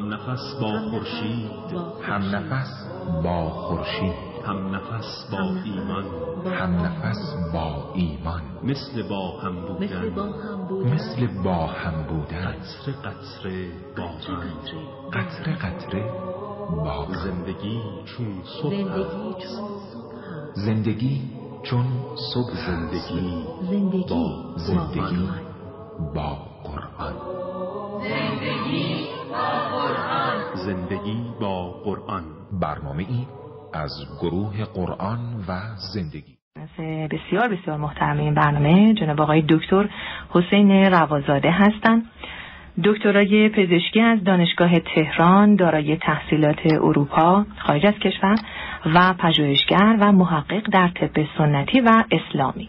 هم نفس با خورشید. هم نفس با خورشید. هم نفس با ایمان. هم نفس با ایمان. مثل با هم بودن. مثل با هم بودن. قطره قطره با هم. قطره. قطره با زندگی چون صبح زندگی چون صبح زندگی زندگی با زندگی با قرآن. زندگی با قرآن. برنامه ای از گروه قرآن و زندگی. بسیار بسیار محترم این برنامه جناب آقای دکتر حسین روازاده هستند. دکترای پزشکی از دانشگاه تهران دارای تحصیلات اروپا خارج از کشور و پژوهشگر و محقق در طب سنتی و اسلامی.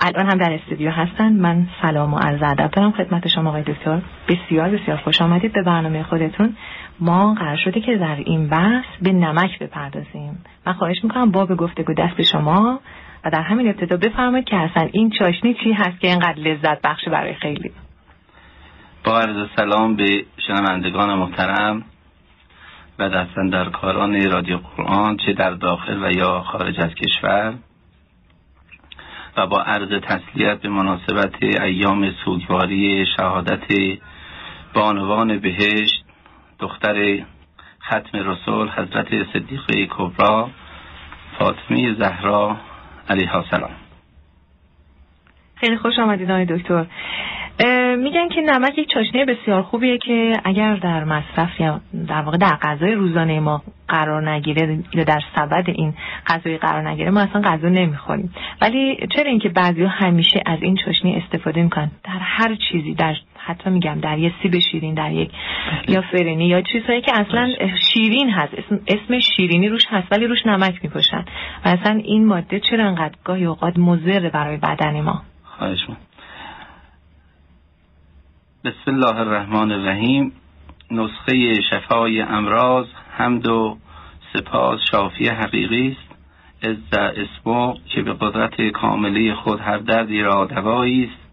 الان هم در استودیو هستن. من سلام و عرض ادب دارم خدمت شما آقای دکتر. بسیار بسیار خوش آمدید به برنامه خودتون. ما قرار شده که در این بحث به نمک بپردازیم. من خواهش می‌کنم باب گفتگو دست شما و در همین ابتدا بفرمایید که اصلا این چاشنی چی هست که اینقدر لذت بخش برای خیلی. با عرض سلام به شنوندگان محترم و دستن در کاران رادیو قرآن چه در داخل و یا خارج از کشور. و با عرض تسلیت به مناسبت ایام سوگواری شهادت بانوان بهشت دختر ختم رسول حضرت صدیقه کبرا فاطمه زهرا علیها السلام. خیلی خوش آمدید آقای دکتر. میگن که نمک یک چاشنی بسیار خوبیه که اگر در مصرف یا در واقع در غذای روزانه ما قرار نگیره یا در سبد این غذای قرار نگیره ما اصلا غذا نمی‌خوریم. ولی چرا اینکه بعضی همیشه از این چاشنی استفاده می‌کنن؟ در هر چیزی در حتی میگم در یه سیب شیرین در یک یا فرنی یا چیزهایی که اصلا شیرین هست. اسم, اسم شیرینی روش هست ولی روش نمک میپوشن و اصلا این ماده چرا انقدر گاهی اوقات مضر برای بدن ما؟ خواهش من. بسم الله الرحمن الرحیم. نسخه شفای امراض حمد و سپاس شافی حقیقی است. از اسمو که به قدرت کاملی خود هر دردی را دوایی است.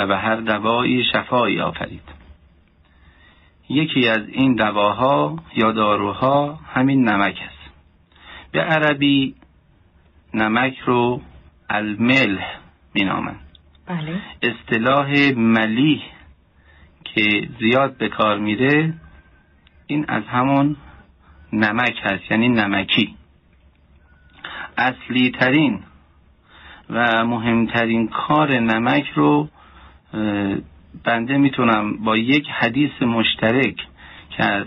و به هر دوایی شفایی آفرید. یکی از این دواها یا داروها همین نمک است. به عربی نمک رو الملح مینامند. بله. اصطلاح ملیح که زیاد به کار میره این از همون نمک هست یعنی نمکی. اصلی ترین و مهمترین کار نمک رو بنده می‌تونم با یک حدیث مشترک که از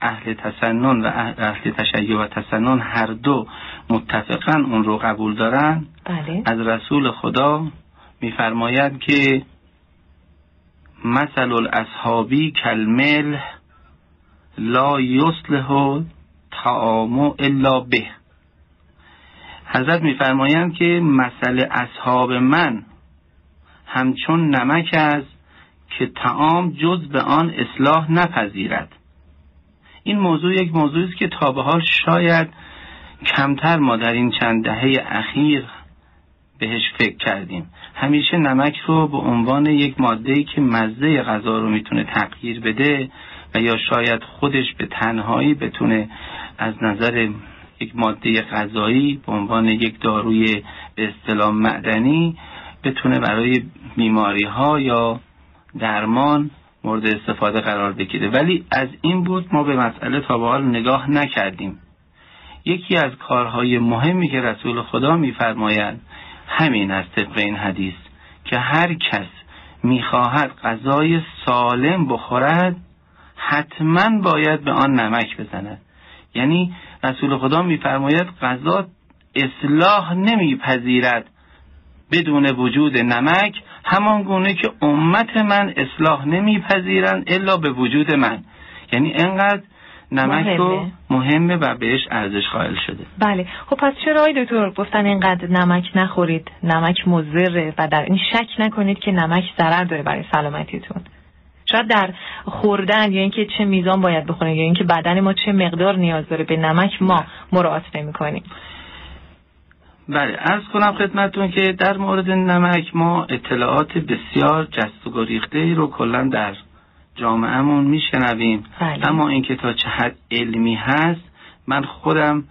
اهل تسنن و اهل تشیع و تسنن هر دو متفقا اون رو قبول دارن بله. از رسول خدا میفرماید که مثل الاصحابی کلمل لا یصلح طعام الا به. حضرت میفرمایند که مثل اصحاب من همچون نمک است که تعام جز به آن اصلاح نپذیرد. این موضوع یک موضوعی است که تا به حال شاید کمتر ما در این چند دهه اخیر بهش فکر کردیم. همیشه نمک رو به عنوان یک ماده که مزه غذا رو می‌تونه تغییر بده و یا شاید خودش به تنهایی بتونه از نظر یک ماده غذایی به عنوان یک داروی به اصطلاح معدنی بتونه برای بیماری ها یا درمان مورد استفاده قرار بگیره. ولی از این بود ما به مسئله تا به حال نگاه نکردیم. یکی از کارهای مهمی که رسول خدا میفرمایند همین است طبق این حدیث که هر کس می‌خواهد غذای سالم بخورد حتما باید به آن نمک بزند. یعنی رسول خدا میفرماید غذا اصلاح نمیپذیرد بدون وجود نمک همان گونه که امت من اصلاح نمیپذیرند الا به وجود من. یعنی انقدر نمک رو مهمه. مهمه و بهش ارزش قائل شده. بله. خب پس چرا آقای دکتر گفتن اینقدر نمک نخورید؟ نمک مضره و در این شک نکنید که نمک ضرر داره برای سلامتیتون. شاید در خوردن یا اینکه چه میزان باید بخوریم یا اینکه بدن ما چه مقدار نیاز داره به نمک ما مراعات نمی‌کنیم. بله ارز کنم خدمتتون که در مورد نمک ما اطلاعات بسیار جست و گریخته ای رو کلا در جامعهمون میشنویم بله. اما اینکه تا چه حد علمی هست من خودم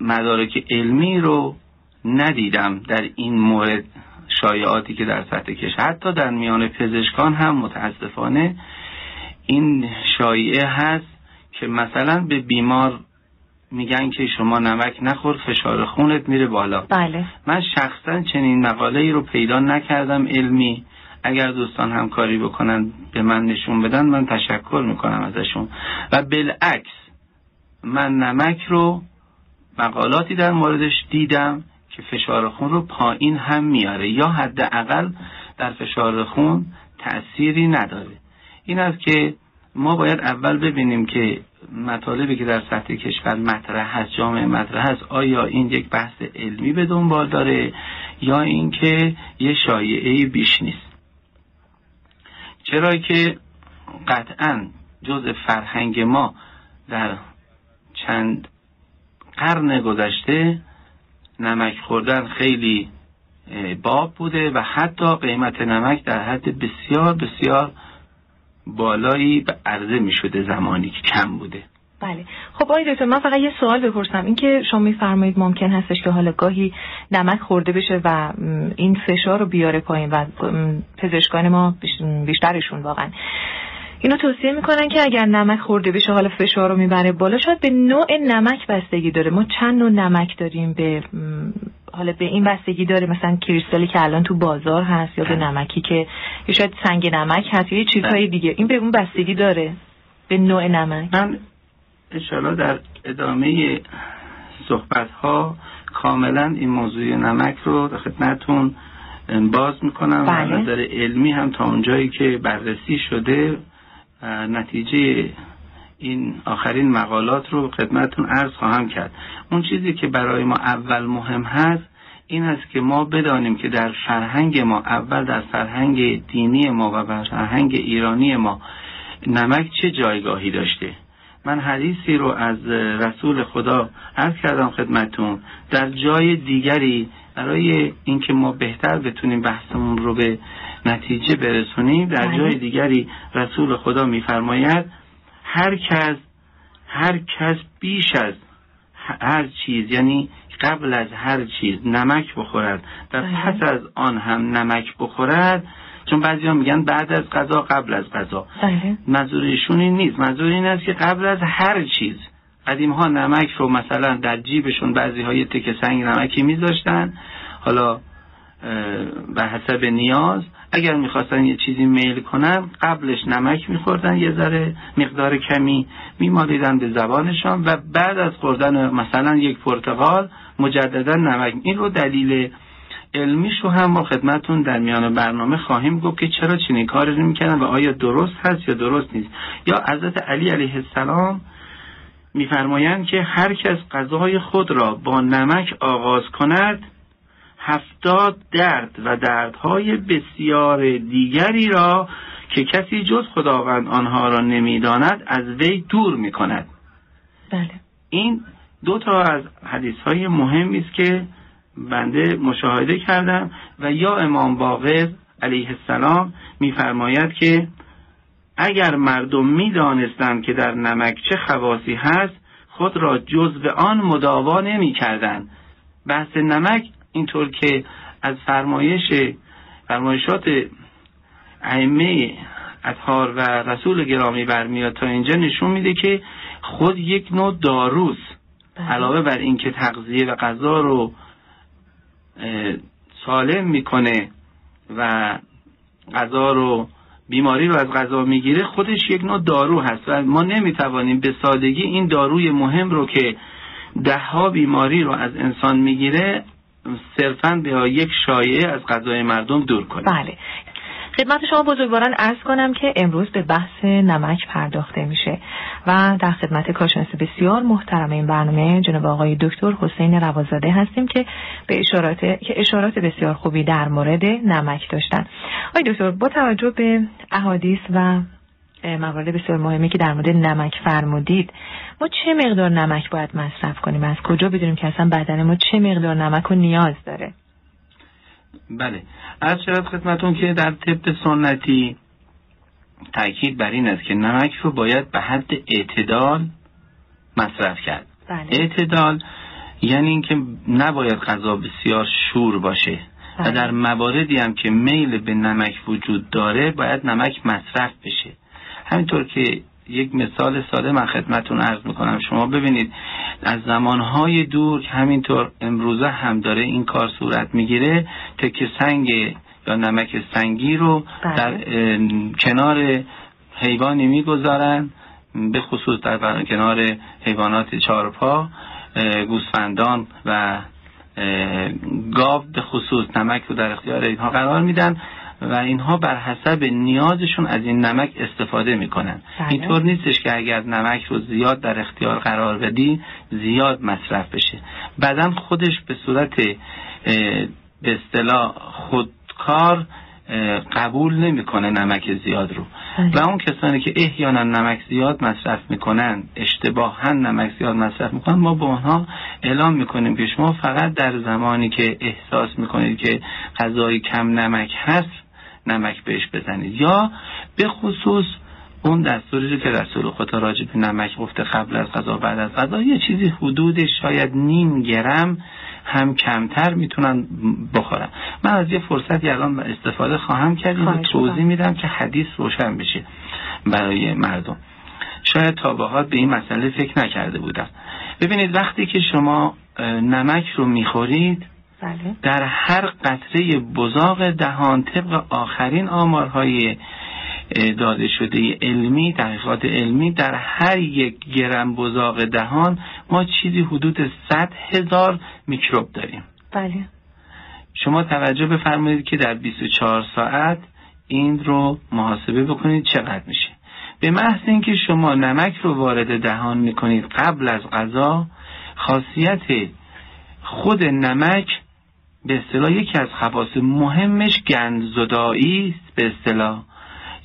مدارک علمی رو ندیدم در این مورد شایعاتی که در سطح کش حتی در میان پزشکان هم متاسفانه این شایعه هست که مثلا به بیمار میگن که شما نمک نخور فشار خونت میره بالا. بله. من شخصا چنین مقاله ای رو پیدا نکردم علمی. اگر دوستان همکاری بکنن به من نشون بدن من تشکر می‌کنم ازشون. و بالعکس من نمک رو مقالاتی در موردش دیدم که فشار خون رو پایین هم میاره. یا حداقل در فشار خون تأثیری نداره. این است که ما باید اول ببینیم که مطالبی که در سطح کشور مطرح هست جامعه مطرح هست آیا این یک بحث علمی به دنبال داره یا اینکه یه شایعه بیش نیست؟ چرا که قطعا جز فرهنگ ما در چند قرن گذشته نمک خوردن خیلی باب بوده و حتی قیمت نمک در حد بسیار بسیار بالایی به عرضه می شده زمانی که کم بوده. بله. خب آقای دکتر من فقط یه سوال بپرسم. این که شما میفرمایید ممکن هستش که حالا گاهی نمک خورده بشه و این فشار رو بیاره پایین و پزشکان ما بیش- بیشترشون واقعا. اینو توصیه می‌کنن که اگر نمک خورده بشه حالا فشار رو می‌بره بالا شاید به نوع نمک بستگی داره. ما چند نوع نمک داریم به حالا به این بستگی داره مثلا کریستالی که الان تو بازار هست یا به بله. نمکی که یا شاید سنگ نمک هست یا یه چیزهای بله. دیگه این به اون بستگی داره به نوع نمک من انشاءالله در ادامه صحبت ها کاملا این موضوع نمک رو در خدمتتون باز می‌کنم بله. و نظر علمی هم تا اونجایی که بررسی شده نتیجه این آخرین مقالات رو خدمتتون عرض خواهم کرد. اون چیزی که برای ما اول مهم هست این است که ما بدانیم که در فرهنگ ما اول در فرهنگ دینی ما و در فرهنگ ایرانی ما نمک چه جایگاهی داشته؟ من حدیثی رو از رسول خدا عرض کردم خدمتون در جای دیگری برای اینکه ما بهتر بتونیم بحثمون رو به نتیجه برسونیم در بله. جای دیگری رسول خدا میفرماید هر کس هر کس بیش از هر چیز یعنی قبل از هر چیز نمک بخورد و بله. پس از آن هم نمک بخورد. چون بعضی ها میگن بعد از غذا قبل از غذا. بله. منظور ایشون این نیست. منظور این است که قبل از هر چیز. قدیم ها نمک رو مثلا در جیبشون بعضی های تک سنگ نمکی میذاشتن. حالا به حسب نیاز. اگر می‌خواستن یه چیزی میل کنن قبلش نمک میخوردن یه ذره مقدار کمی میمالیدن به زبانشان و بعد از خوردن مثلا یک پرتقال مجددا نمک. این رو دلیل علمیش رو هم ما خدمتون در میان برنامه خواهیم گفت که چرا چنین کاری رو می‌کنن و آیا درست هست یا درست نیست. یا حضرت علی علیه السلام میفرمایند که هر کس غذای خود را با نمک آغاز کند هفتاد درد و دردهای بسیار دیگری را که کسی جز خداوند آنها را نمی‌داند از وی دور می کند بله این دو تا از حدیث های مهمی است که بنده مشاهده کردم و یا امام باقر علیه السلام میفرماید که اگر مردم می‌دانستند که در نمک چه خواصی هست خود را جزو آن مداوا نمی کردن. بحث نمک اینطور که از فرمایش فرمایشات ائمه اطهار و رسول گرامی برمیاد تا اینجا نشون میده که خود یک نوع داروست بله. علاوه بر اینکه تغذیه و غذا رو سالم می‌کنه و غذا رو بیماری رو از غذا می‌گیره خودش یک نوع دارو هست و ما نمی‌توانیم به سادگی این داروی مهم رو که دهها بیماری رو از انسان می‌گیره صرفا به یک شایعه از غذای مردم دور کنیم بله. خدمت شما بزرگواران عرض کنم که امروز به بحث نمک پرداخته میشه و در خدمت کارشناس بسیار محترم این برنامه جناب آقای دکتر حسین روازاده هستیم که به اشارات که اشارات بسیار خوبی در مورد نمک داشتن. آقای دکتر با توجه به احادیث و موارد بسیار مهمی که در مورد نمک فرمودید ما چه مقدار نمک باید مصرف کنیم؟ از کجا بدونیم که اصلا بدن ما چه مقدار نمک رو نیاز داره؟ بله. از شرط خدمتون که در طب سنتی تاکید بر این است که نمک رو باید به حد اعتدال مصرف کرد. بله. اعتدال یعنی اینکه نباید غذا بسیار شور باشه. و بله. در مواردی هم که میل به نمک وجود داره باید نمک مصرف بشه. همینطور که یک مثال ساده من خدمتون عرض می‌کنم. شما ببینید از زمانهای دور که همینطور امروزه هم داره این کار صورت می‌گیره. تکه سنگ یا نمک سنگی رو بله. در کنار حیوانی می‌گذارن. به خصوص در کنار حیوانات چارپا گوسفندان و گاو به خصوص نمک رو در اختیار اینها قرار میدن. و اینها بر حسب نیازشون از این نمک استفاده می‌کنن بله. اینطور نیستش که اگر نمک رو زیاد در اختیار قرار بدی زیاد مصرف بشه بعدا خودش به صورت به اصطلاح خودکار قبول نمی‌کنه نمک زیاد رو بله. و اون کسانی که احیانا نمک زیاد مصرف می‌کنن اشتباها نمک زیاد مصرف می‌کنن ما به اونها اعلام می‌کنیم که شما فقط در زمانی که احساس می‌کنید که غذای کم نمک هست نمک بهش بزنید. یا به خصوص اون دستوری رو که رسول خدا راجع به نمک گفته قبل از غذا بعد از غذا یه چیزی حدود شاید نیم گرم هم کمتر می‌تونن بخورن. من از یه فرصتی الان استفاده خواهم کرد و توضیح. میدم که حدیث روشن بشه برای مردم. شاید تا به به این مسئله فکر نکرده بودم. ببینید وقتی که شما نمک رو می‌خورید بله. در هر قطره بزاق دهان طبق آخرین آمارهای داده شده علمی تحقیقات علمی در هر یک گرم بزاق دهان ما چیزی حدود 100 هزار میکروب داریم. بله. شما توجه بفرمایید که در 24 ساعت این رو محاسبه بکنید چقدر میشه. به محض اینکه شما نمک رو وارد دهان می‌کنید قبل از غذا خاصیت خود نمک به اصطلاح یکی از خواص مهمش گندزدایی است به اصطلاح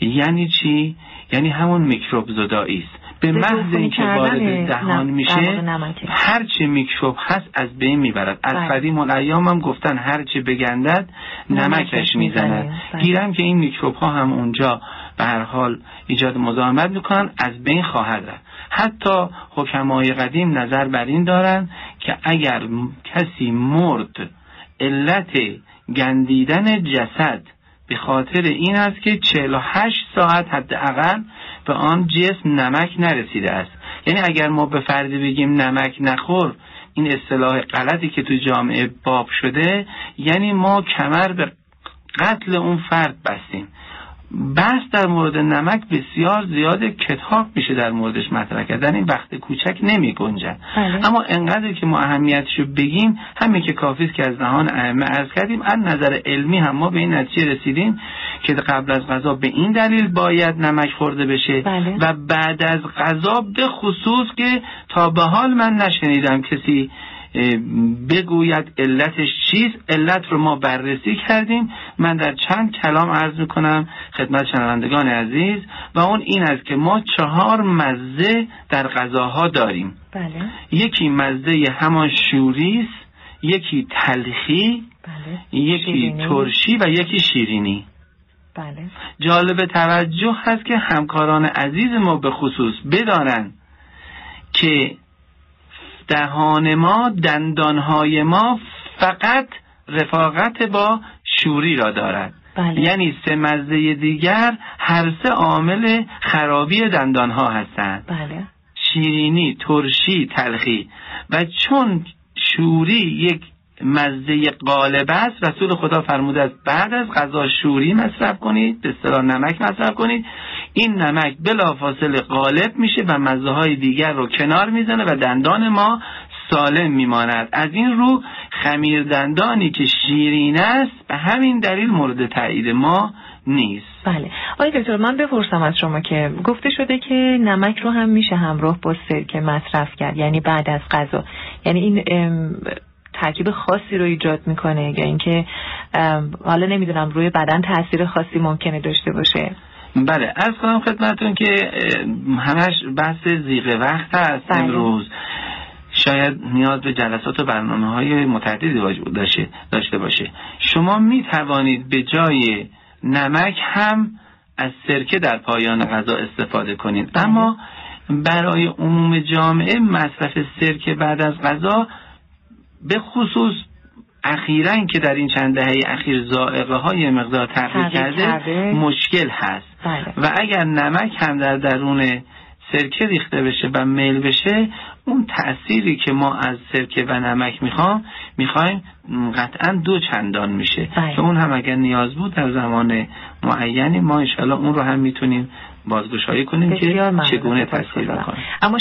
یعنی چی یعنی همون میکروب زدایی است به محض اینکه وارد دهان نم- میشه. هر چه میکروب هست از بین می‌برد از بله. قدیم الایام هم گفتن هر چه بگندد نمکش می‌زند. بله. گیرم که این میکروب ها هم اونجا به هر حال ایجاد مزاحمت می‌کنن از بین خواهد رفت حتی حکمای قدیم نظر بر این دارن که اگر کسی مرد علت گندیدن جسد به خاطر این است که 48 ساعت حداقل به آن جسم نمک نرسیده است. یعنی اگر ما به فردی بگیم نمک نخور این اصطلاح غلطی که تو جامعه باب شده یعنی ما کمر به قتل اون فرد بستیم. بحث در مورد نمک بسیار زیاد کتاب میشه در موردش مطرح کردن این وقت کوچک نمی گنجد بله. اما انقدر که ما اهمیتشو بگیم همین که کافی است که از دهان ائمه عرض کردیم از نظر علمی هم ما به این نتیجه رسیدیم که قبل از غذا به این دلیل باید نمک خورده بشه بله. و بعد از غذا به خصوص که تا به حال من نشنیدم کسی بگوید علتش چیست؟ علت رو ما بررسی کردیم. من در چند کلام عرض می‌کنم خدمت شنوندگان عزیز و اون این است که ما چهار مزه در غذاها داریم. بله. یکی مزه همان شوری است یکی تلخی بله. یکی شیرینی. ترشی و یکی شیرینی. بله. جالب توجه هست که همکاران عزیز ما به خصوص بدانند که دهان ما دندانهای ما فقط رفاقت با شوری را دارد. بله. یعنی سه مزه دیگر هر سه عامل خرابی دندانها هستند. بله. شیرینی ترشی تلخی. و چون شوری یک مزه غالب است رسول خدا فرموده است بعد از غذا شوری مصرف کنید به اصطلاح نمک مصرف کنید. این نمک بلافاصله غالب میشه و مزه های دیگر رو کنار می‌زنه و دندان ما سالم میماند. از این رو خمیر دندانی که شیرین است به همین دلیل مورد تایید ما نیست. بله. آقای دکتر من بپرسم از شما که گفته شده که نمک رو هم میشه همراه با سرکه مصرف کرد یعنی بعد از غذا. یعنی این ترکیب خاصی رو ایجاد می‌کنه یا اینکه ام، حالا نمی‌دونم روی بدن تاثیر خاصی ممکنه داشته باشه. بله از کنم خدمتون که همش بحث زیغ وقت هست بله. امروز شاید نیاز به جلسات و برنامه های متعددی داشته باشه شما می توانید به جای نمک هم از سرکه در پایان غذا استفاده کنید بله. اما برای عموم جامعه مصرف سرکه بعد از غذا به خصوص اخیرا که در این چند دهه اخیر ذائقه های مقدار تغییر کرده کرده. مشکل هست بله و اگر نمک هم در درون سرکه ریخته بشه و میل بشه اون تأثیری که ما از سرکه و نمک می‌خوام می‌خوایم قطعا دو چندان میشه بله. که اون هم اگر نیاز بود در زمان معینی ما انشالله اون رو هم می‌تونیم بازگشایی کنیم که. چگونه تاثیر گذارم. می‌کنه اما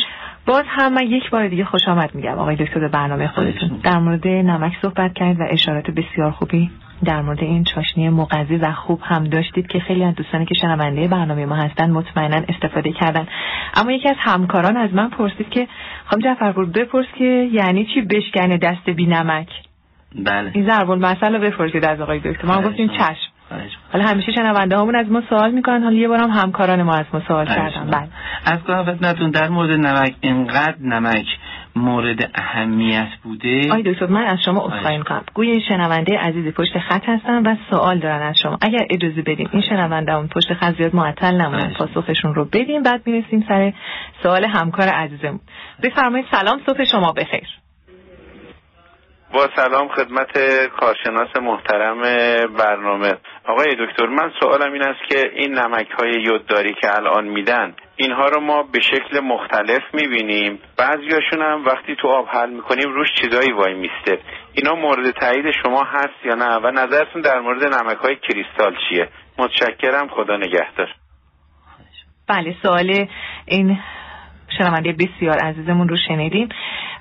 باز هم من یک بار دیگه خوش آمد میگم آقای دکتر به برنامه خودتون. در مورد نمک صحبت کردید و اشارات بسیار خوبی در مورد این چاشنی مغذی و خوب هم داشتید که خیلی از دوستانی که شنونده برنامه ما هستن مطمئنا استفاده کردن. اما یکی از همکاران از من پرسید که خانم جعفرپور بپرس که یعنی چی بشکنه دست بی نمک؟ بله. این ضرب المثل رو بپرسید از آقای دکتر. ما هم بله، گفتیم. چشم. حالا همیشه شنونده هامون از ما سوال می‌کنن. حالا یه بار هم همکاران ما از ما سوال کردن. بله. از خدمتتون. در مورد نمک اینقدر نمک مورد اهمیت بوده؟ آقای دکتر من از شما. عذرخواهی می‌کنم. گویا این شنونده عزیزی پشت خط هستن و سوال دارن از شما. اگر اجازه بدیم این شنونده اون پشت خط زیاد معطل نمونن. پاسخشون رو بدیم بعد می‌رسیم سر سوال همکار عزیزمون. بفرمایید سلام صبح شما بخیر. با سلام خدمت کارشناس محترم برنامه. آقای دکتر من سوالم این است که این نمک های یودداری که الان میدن اینها رو ما به شکل مختلف می‌بینیم. بعضیاشون هم وقتی تو آب حل می‌کنیم روش چیزایی وای میسته. اینا مورد تایید شما هست یا نه؟ و نظرتون در مورد نمک های کریستال چیه؟ متشکرم خدا نگهدار. بله سوال این شنونده بسیار عزیزمون رو شنیدیم.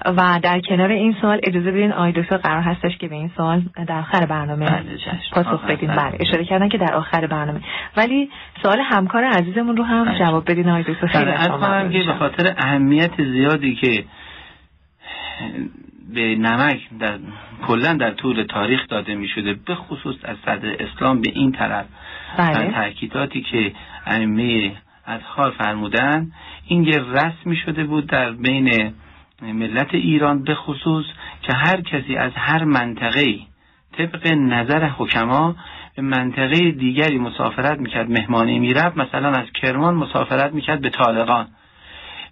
و در کنار این سوال اجازه بدین آقای دکتر قرار هستش که به این سوال در آخر برنامه بله،. پاسخ برنامه. بله اشاره کردن که در آخر برنامه ولی سوال همکار عزیزمون رو هم بله. جواب بدین آقای دکتر خیلی بله، که به. خاطر اهمیت زیادی که به نمک در کلا در طول تاریخ داده می شده به خصوص از صدر اسلام به این طرف بله. و تاکیداتی که ائمه اطهار فرمودن این یه رسمی شده بود در بین ملت ایران به خصوص که هر کسی از هر منطقه طبق نظر حکما به منطقه دیگری مسافرت می‌کرد مهمانی می‌رفت مثلا از کرمان مسافرت می‌کرد به طالقان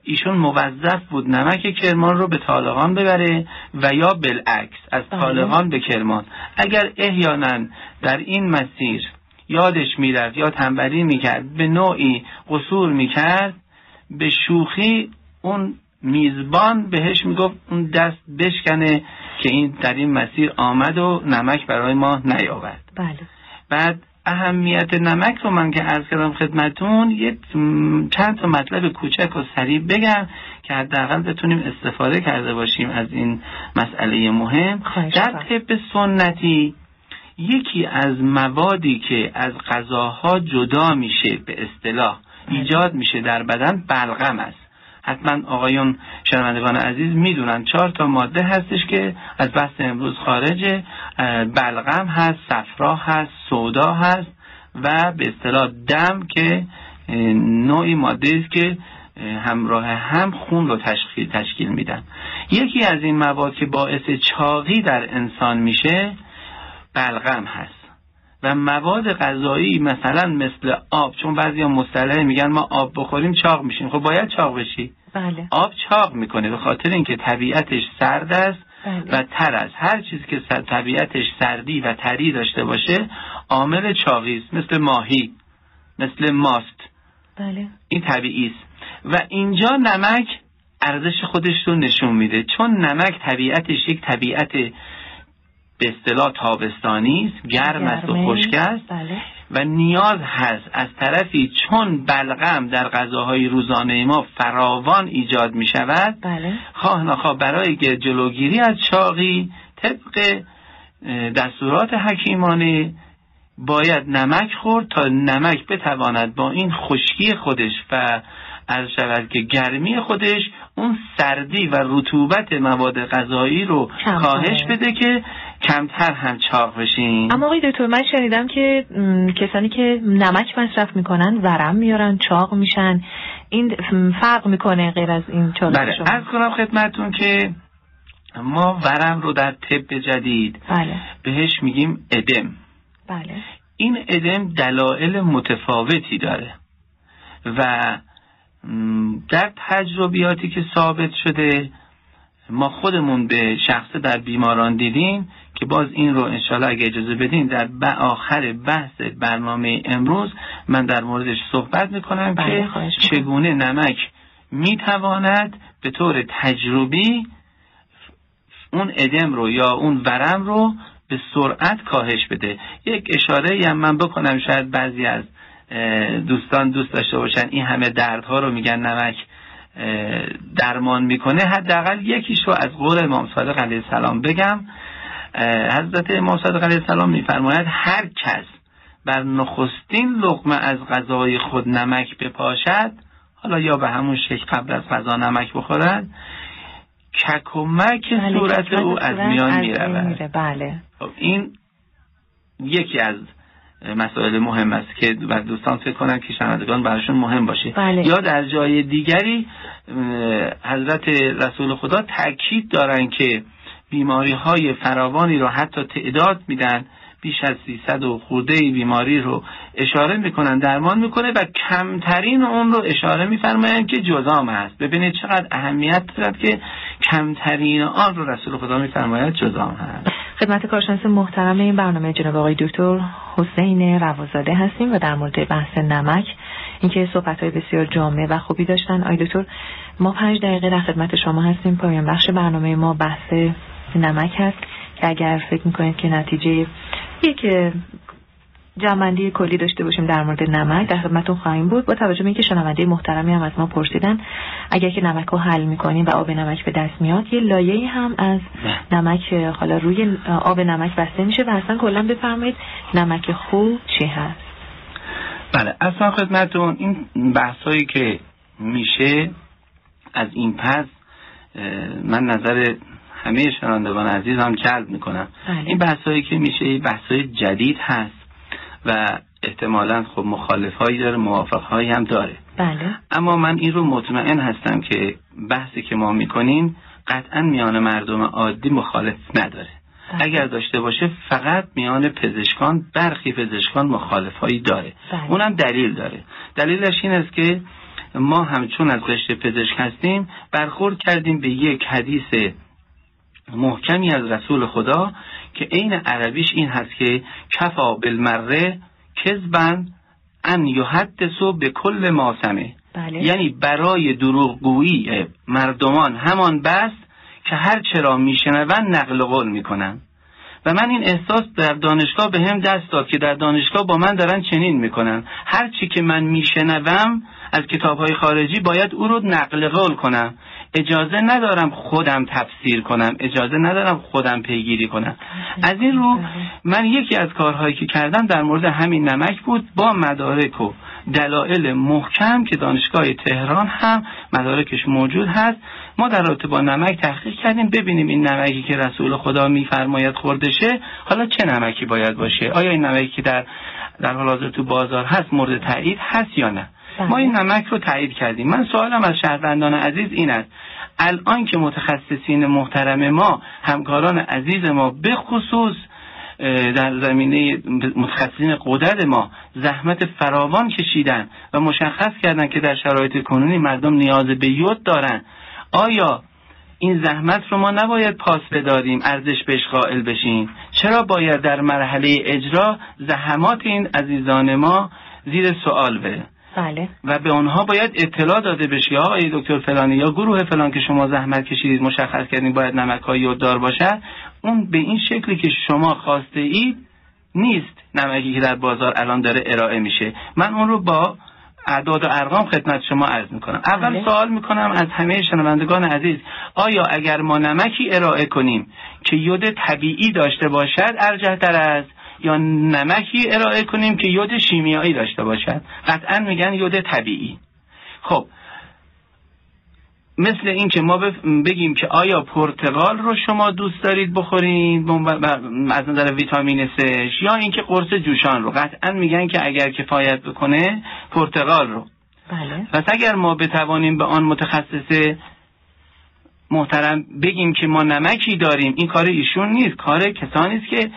ایشون موظف بود نمک کرمان رو به طالقان ببره و یا بالعکس از. طالقان به کرمان اگر احیانا در این مسیر یادش می‌رفت یا تنبلی می‌کرد به نوعی قصور می‌کرد به شوخی اون میزبان بهش می‌گفت اون دست بشکنه که این در این مسیر آمد و نمک برای ما نیاورد. بله. بعد اهمیت نمک رو من که عرض کردم خدمتون یه چند تا مطلب کوچک و سریع بگم که حداقل بتونیم استفاده کرده باشیم از این مسئله مهم. در. طب سنتی یکی از موادی که از غذاها جدا میشه به اصطلاح ایجاد میشه در بدن بلغم است. حتما آقایون شنوندگان عزیز می‌دونن چهار تا ماده هستش که از بحث امروز خارجه. بلغم هست صفرا هست سودا هست و به اصطلاح دم که نوعی ماده است که اه، همراه هم خون رو تشکیل تشکیل میدن. یکی از این مواد که باعث چاقی در انسان میشه بلغم هست. و مواد غذایی مثلا مثل آب چون بعضی ها مصطلح میگن ما آب بخوریم چاق میشیم. خب باید چاق بشی. بله. آب چاق می‌کنه به خاطر اینکه طبیعتش سرد است بله. و تر است. هر چیزی که سر- طبیعتش سردی و تری داشته باشه عامل چاقی است. مثل ماهی مثل ماست. بله. این طبیعی است. و اینجا نمک ارزش خودش رو نشون میده. چون نمک طبیعتش یک طبیعت به اصطلاح تابستانی است گرم است و. خشک است بله و نیاز هست از طرفی چون بلغم در غذاهای روزانه ما فراوان ایجاد می شود بله خواه نخواه برای جلوگیری از چاقی طبق دستورات حکیمانه باید نمک خورد تا نمک بتواند با این خشکی خودش و از شود که گرمی خودش اون سردی و رطوبت مواد غذایی رو کاهش. بده که کمتر هم چاق بشیم اما آقای دکتر من شنیدم که م، کسانی که نمک مصرف می‌کنن ورم میارن چاق میشن. این فرق می‌کنه غیر از این چالش بله از کنم خدمتون که ما ورم رو در طب جدید بله. بهش میگیم ادم. بله. این ادم دلایل متفاوتی داره و در تجربیاتی که ثابت شده ما خودمون به شخصه در بیماران دیدیم که باز این رو انشالله اگه اجازه بدین در آخر بحث برنامه امروز من در موردش صحبت می‌کنم بله، که. چگونه نمک می‌تواند به طور تجربی اون ادم رو یا اون ورم رو به سرعت کاهش بده یک اشاره هم من بکنم شاید بعضی از دوستان دوست داشته باشن این همه دردها رو میگن نمک درمان می‌کنه حداقل یکیش رو از قول امام صادق علیه السلام بگم. حضرت امام صادق علیه السلام میفرماید هر کس بر نخستین لقمه از غذای خود نمک بپاشد حالا یا به همون شکل قبل از غذا نمک بخورد کک و مک بله، صورت او از میان می‌رود. بله. خب این یکی از مسائل مهم است که و دوستان فکر کنن که شنوندگان براشون مهم باشه بله. یا در جای دیگری حضرت رسول خدا تاکید دارن که بیماری های فراوانی رو حتی تعداد میدن بیش از 300 و خورده بیماری رو اشاره می‌کنن درمان می‌کنه و کمترین اون رو اشاره میفرمایند که جزام هست. ببینید چقدر اهمیت دارد که کمترین آن رو رسول خدا میفرماید جزام هست. خدمت کارشناس محترم این برنامه جناب آقای دکتر حسین روازاده هستیم و در مورد بحث نمک اینکه صحبت های بسیار جامع و خوبی داشتن. آقای دکتر ما پنج دقیقه در خدمت شما هستیم. پایان بخش برنامه ما بحث نمک هست. که اگر فکر می‌کنید که نتیجه یک جمعندی کلی داشته باشیم در مورد نمک. در خدمتتون خواهیم بود. با توجه به اینکه شنونده محترمی هم از ما پرسیدن اگر که نمک رو حل می‌کنیم و آب نمک به دست میاد یه لایه هم از نمک حالا روی آب نمک بسته میشه و اصلا کلا بفرمایید نمک خوب چی هست. بله اصلا خدمتون این بحثایی که میشه از این پس من نظر همه شنوندگان عزیز هم جلب می‌کنم. بله. این بحثایی که میشه بحثای جدید هست. و احتمالا خب مخالف هایی داره موافق هایی هم داره. بله. اما من این رو مطمئن هستم که بحثی که ما می‌کنیم قطعا میان مردم عادی مخالف نداره. بله. اگر داشته باشه فقط میان پزشکان برخی پزشکان مخالف هایی داره. بله. اونم دلیل داره. دلیلش این است که ما همچون از رشته پزشک هستیم برخورد کردیم به یک حدیث محکمی از رسول خدا که عین عربیش این هست که کفا بالمره کذبن ان یحدثو به کل ما سمع بله. یعنی برای دروغگویی مردمان همان بس که هر چرا میشنون نقل قول می‌کنن. و من این احساس در دانشگاه به هم دست داد که در دانشگاه با من دارن چنین می‌کنن. هر چی که من میشنوم از کتاب های خارجی باید او رو نقل قول کنم. اجازه ندارم خودم تفسیر کنم اجازه ندارم خودم پیگیری کنم از این رو من یکی از کارهایی که کردم در مورد همین نمک بود با مدارک و دلایل محکم که دانشگاه تهران هم مدارکش موجود هست ما در رابطه با نمک تحقیق کردیم ببینیم این نمکی که رسول خدا میفرماید خورده شه حالا چه نمکی باید باشه آیا این نمکی که در در حال حاضر تو بازار هست مورد تایید هست یا نه. ما این نمک رو تایید کردیم. من سوالم از شهروندان عزیز این است. الان که متخصصین محترم ما همکاران عزیز ما به خصوص در زمینه متخصصین قدرت ما زحمت فراوان کشیدن و مشخص کردن که در شرایط کنونی مردم نیاز به یود دارن. آیا این زحمت رو ما نباید پاس بداریم ارزش بهش قائل بشیم؟ چرا باید در مرحله اجرا زحمات این عزیزان ما زیر سوال بره؟ بله. و به آنها باید اطلاع داده بشه یا آقای دکتر فلانی یا گروه فلان که شما زحمت کشیدید مشخص کردین باید نمک های یوددار باشد اون به این شکلی که شما خواسته اید نیست نمکی که در بازار الان داره ارائه میشه. من اون رو با اعداد و ارقام خدمت شما عرض می‌کنم. اول بله. سوال می‌کنم از همه شنوندگان عزیز آیا اگر ما نمکی ارائه کنیم که یود طبیعی داشته باشد ارجح تر است؟ یا نمکی ارائه کنیم که یود شیمیایی داشته باشد. قطعا میگن یود طبیعی. خب مثل این که ما بگیم که آیا پرتقال رو شما دوست دارید بخورید از نظر ویتامین سش یا اینکه قرص جوشان رو. قطعا میگن که اگر کفایت بکنه پرتقال رو. بله. پس اگر ما بتوانیم به آن متخصص محترم بگیم که ما نمکی داریم این کار ایشون نیست. کار کسانی است که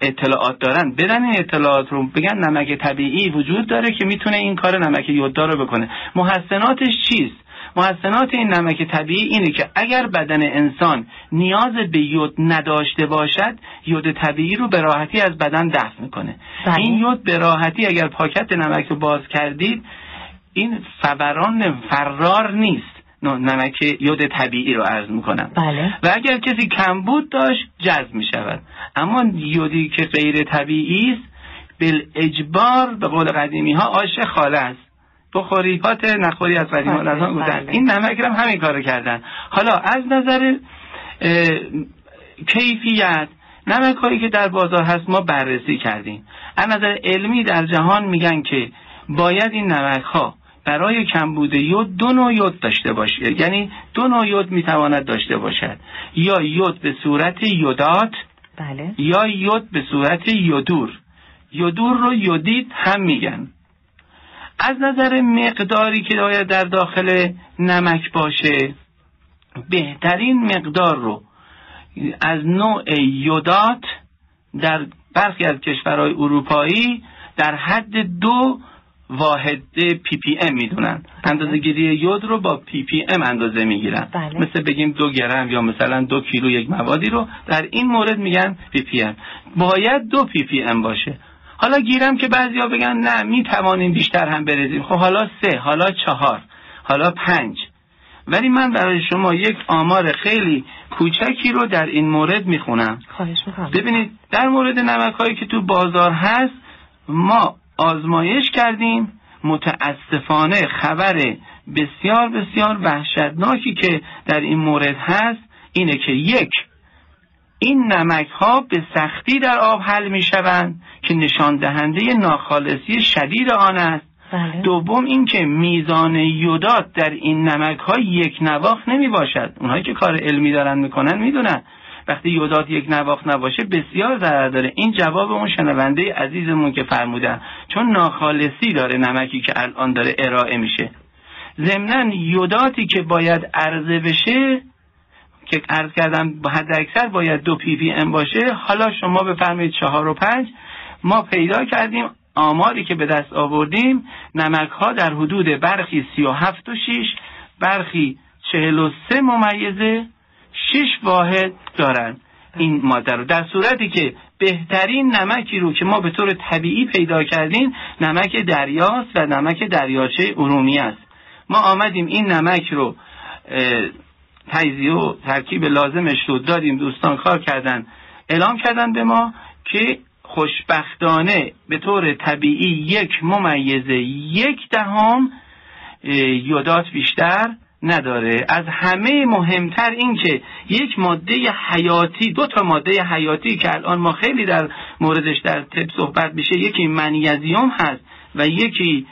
اطلاعات دارن. بدن این اطلاعات رو بگن نمک طبیعی وجود داره که می‌تونه این کار نمک یوددار رو بکنه. محسناتش چیست؟ محسنات این نمک طبیعی اینه که اگر بدن انسان نیاز به یود نداشته باشد یود طبیعی رو به راحتی از بدن دفع می‌کنه. بله. این یود به راحتی اگر پاکت نمک رو باز کردید این فوران فرار نیست. نمک یود طبیعی رو عرض می‌کنم. بله. و اگر کسی کمبود داشت جذب می شود اما یودی که غیر طبیعی است بالاجبار به قول قدیمی ها آش خاله است. بخوری هات نخوری از قدیم بله، نظام بودن بله. این نمک هم همین کارو کردن. حالا از نظر اه، کیفیت نمک هایی که در بازار هست ما بررسی کردیم. از نظر علمی در جهان میگن که باید این نمک ها برای کمبود یود دو نوع یود داشته باشه. یعنی دو نوع یود می‌تواند داشته باشد. یا یود به صورت یودات بله. یا یود به صورت یودور یودور رو یودید هم میگن. از نظر مقداری که باید در داخل نمک باشه بهترین مقدار رو از نوع یودات در برخی از کشورهای اروپایی در حد دو واحد ppm می‌دونن. اندازه گیری یود رو با ppm اندازه می‌گیرن. بله. مثل بگیم دو گرم یا مثلا دو کیلو یک موادی رو در این مورد میگن ppm باید دو پی پی ام باشه. حالا گیرم که بعضیا بگن نه می‌توانیم بیشتر هم بریزیم. خب حالا سه حالا چهار حالا پنج. ولی من برای شما یک آمار خیلی کوچکی رو در این مورد می‌خونم. خواهش می‌کنم. ببینید در مورد نمک هایی که تو بازار هست ما آزمایش کردیم. متاسفانه خبر بسیار بسیار وحشتناکی که در این مورد هست اینه که یک این نمک ها به سختی در آب حل می شوند که نشان دهنده ناخالصی شدید آن است. بله. دوم اینکه میزان یودات در این نمک ها یک نواخت نمی باشد اونهایی که کار علمی دارن می‌کنن می‌دونن. وقتی یودات یک نواخت نباشه بسیار ضرر داره. این جواب اون شنونده عزیزمون که فرمودن. چون ناخالصی داره نمکی که الان داره ارائه میشه. ضمنا یوداتی که باید عرضه بشه که عرض کردم حد اکثر باید دو پی پی ام باشه. حالا شما بفرمایید چهار و پنج. ما پیدا کردیم آماری که به دست آوردیم. نمک ها در حدود برخی سی و هفت و شیش برخی چهل و سه ممیزه. شش واحد دارن. این ماده رو. در صورتی که بهترین نمکی رو که ما به طور طبیعی پیدا کردیم نمک دریاست و نمک دریاچه ارومیه است. ما آمدیم این نمک رو تجزیه و ترکیب لازمش رو دادیم. دوستان کار کردن. اعلام کردن به ما که خوشبختانه به طور طبیعی یک ممیز یک دهم یودات بیشتر نداره. از همه مهمتر این که یک ماده حیاتی دو تا ماده حیاتی که الان ما خیلی در موردش در طب صحبت میشه یکی منیزیوم هست و یکی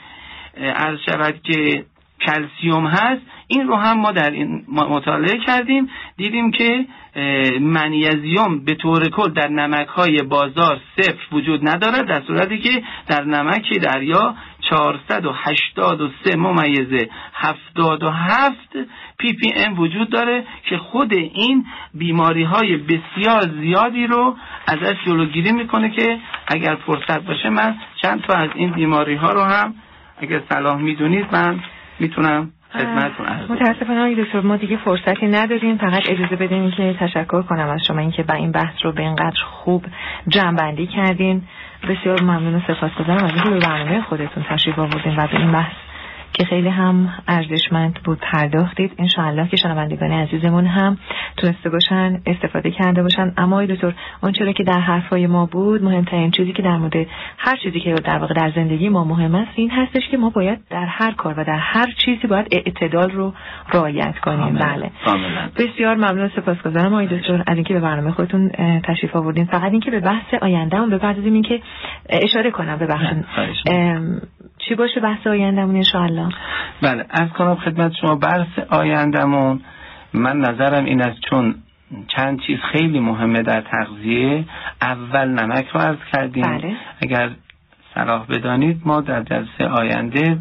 عرض شود که کلسیوم هست. این رو هم ما در این مطالعه کردیم. دیدیم که اه، منیزیوم به طور کل در نمک های بازار صفر وجود ندارد در صورتی که در نمک دریا 483 ممیزه 77 ppm وجود داره که خود این بیماری های بسیار زیادی رو ازش جلوگیری می‌کنه که اگر فرصت باشه من چند تا از این بیماری ها رو هم اگر صلاح می‌دونید من می‌تونم. متاسفانه آقای دکتر ما دیگه فرصتی نداریم فقط اجازه بدین که تشکر کنم از شما اینکه با این بحث رو به اینقدر خوب جمعبندی کردین بسیار ممنون و سپاسگزارم از اینکه برنامه خودتون تشریف آوردین و به این بحث که خیلی هم ارزشمند بود پرداختید. انشاءالله که شنوندگان عزیزمون هم تونسته باشن استفاده کرده باشن. اما آقای دکتر چرا که در حرفای ما بود مهمترین چیزی که در مورد هر چیزی که در واقع در زندگی ما مهم است این هستش که ما باید در هر کار و در هر چیزی باید اعتدال رو رعایت کنیم. کاملا. بله. کاملا. بسیار ممنون سپاسگزارم آقای دکتر. از اینکه به برنامه خودتون تشریف آوردین. فقط اینکه به بحث آیندهمون بپردازیم اینکه اشاره کنم. به می‌کنم. چی باشه بحث آیندهمون ان بله از کنم خدمت شما برس آیندمون من نظرم این است چون چند چیز خیلی مهمه در تغذیه اول نمک رو عرض کردیم بله. اگر صلاح بدانید ما در جلسه آینده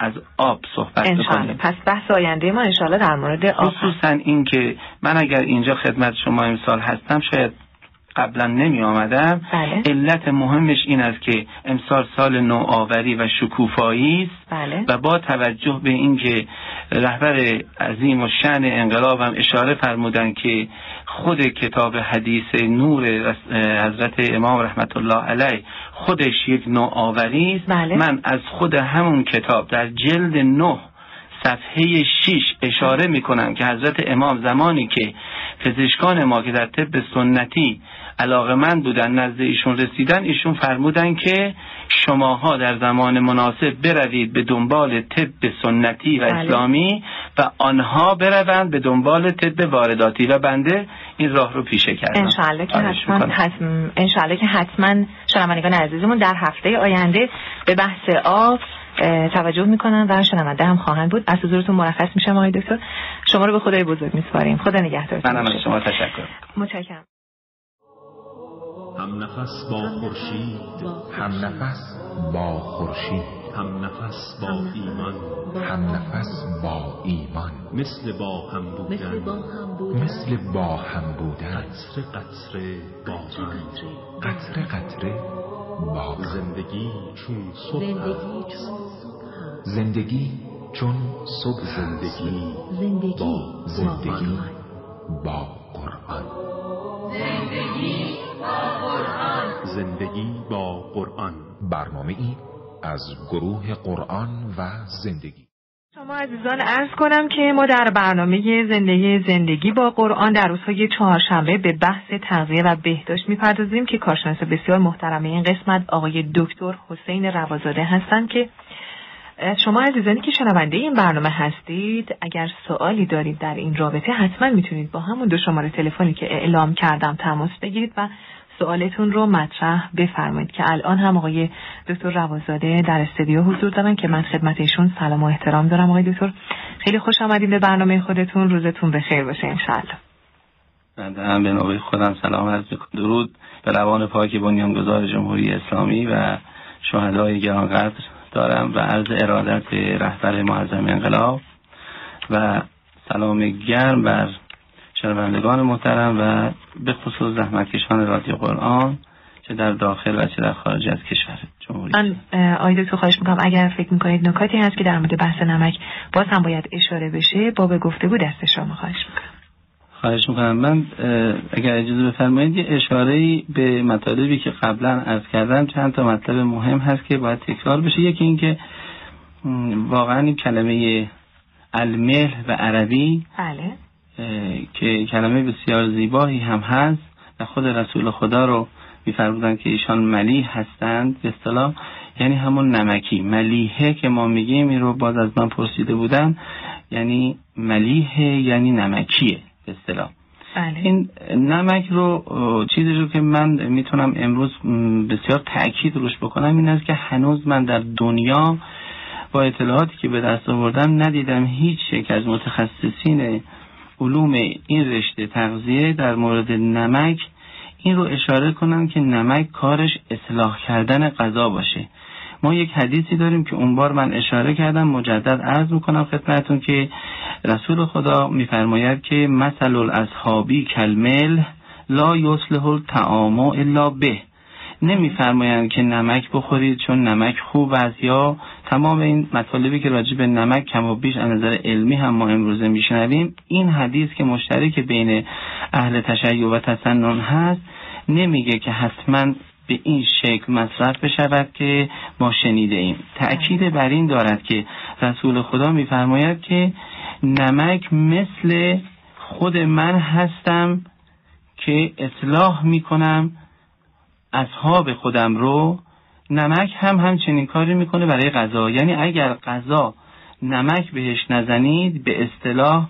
از آب صحبت انشاءالله بکنیم پس بحث آینده ما انشاءالله در مورد آب. خصوصا این که من اگر اینجا خدمت شما امسال هستم شاید قبلا نمی آمدم بله. علت مهمش این است که امسال سال نوآوری و شکوفایی است بله و با توجه به اینکه رهبر عظیم و شن انقلاب هم اشاره فرمودن که خود کتاب حدیث نور حضرت امام رحمت الله علیه خودش یک نوآوری است بله. من از خود همون کتاب در جلد نه صفحه 6 اشاره می کنم که حضرت امام زمانی که پزشکان ما که در طب سنتی علاقمند بودن نزد ایشون رسیدن ایشون فرمودن که شماها در زمان مناسب بروید به دنبال طب سنتی و بله. اسلامی و آنها بروند به دنبال طب وارداتی. و بنده این راه رو پیشه کردم. انشالله که حتما. حتم که حتما شنوندگان عزیزمون در هفته آینده به بحث آب اه، توجه می‌کنن و شنونده هم خواهند بود. از حضورتون مرخص میشم آقای دکتر. شما رو به خدای بزرگ میسپاریم. خدا نگهدارتون منم از باشه. شما تشکر متشکرم. هم نفس با خورشید. هم نفس با خورشید. هم نفس با ایمان. هم نفس با ایمان. مثل با هم بودن. مثل با هم بودن. قطر قطره باران قطره قطره. با زندگی چون صبح. زندگی چون صبح زندگی زندگی با زندگی با قرآن. زندگی با قرآن. برنامه ای از گروه قرآن و زندگی. شما عزیزان عرض کنم که ما در برنامه زندگی زندگی با قرآن در روزهای چهارشنبه به بحث تغذیه و بهداشت می‌پردازیم که کارشناس بسیار محترم این قسمت آقای دکتر حسین روازاده هستند که شما عزیزانی که شنونده این برنامه هستید اگر سوالی دارید در این رابطه حتما می‌تونید با همون دو شماره تلفنی که اعلام کردم تماس بگیرید و سوالتون رو مطرح بفرمایید که الان هم آقای دکتر روازاده در استودیو حضور دارن که من خدمت ایشون سلام و احترام دارم آقای دکتر. خیلی خوش آمدید به برنامه خودتون. روزتون بخیر باشه انشالله بنده هم به نوبه خودم سلام عرض درود به روان پاک بنیانگذار جمهوری اسلامی و شهدای گرانقدر دارم و عرض ارادت رهبر معظم انقلاب و سلام گرم بر شنوندگان محترم و به خصوص زحمتکشان رادیو قرآن چه در داخل و چه در خارج از کشور جمهوری. آقای دکتر خواهش می‌کنم اگر فکر می‌کنید نکاتی هست که در مورد بحث نمک باز هم باید اشاره بشه با به گفتگو دست شما خواهش می‌کنم. خواهش می‌کنم. من اگر اجازه بفرمایید یه اشاره به مطالبی که قبلا عرض کردم چند تا مطلب مهم هست که باید تکرار بشه. یکی اینکه واقعا این کلمه المهل و عربی بله. که کلمه بسیار زیبایی هم هست و خود رسول خدا رو میفرمودن که ایشان ملیح هستند. به اصطلاح یعنی همون نمکی. ملیحه که ما میگیم این رو باز از من پرسیده بودن. یعنی ملیحه یعنی نمکیه. اصطلاح. بله. این نمک رو چیزی رو که من می‌تونم امروز بسیار تاکید روش بکنم این است که هنوز من در دنیا با اطلاعاتی که به دست آوردم ندیدم هیچ یک از متخصصین علوم این رشته تغذیه در مورد نمک این رو اشاره کنم که نمک کارش اصلاح کردن غذا باشه. ما یک حدیثی داریم که اون بار من اشاره کردم مجدد عرض می‌کنم خدمتون که رسول خدا میفرماید که مثل الاصحابی کلمل لا یصلح الطعام الا به. نمیفرمایند که نمک بخورید چون نمک خوب است یا تمام این مطالبی که راجع به نمک کم و بیش از نظر علمی هم ما امروزه میشنویم این حدیث که مشترک بین اهل تشیع و تسنن هست نمیگه که حتما به این شکل مصرف بشود که ما شنیده ایم. تأکید بر این دارد که رسول خدا میفرماید که نمک مثل خود من هستم که اصلاح می‌کنم اصحاب خودم رو. نمک هم همچنین کاری می‌کنه برای غذا. یعنی اگر غذا نمک بهش نزنید به اصطلاح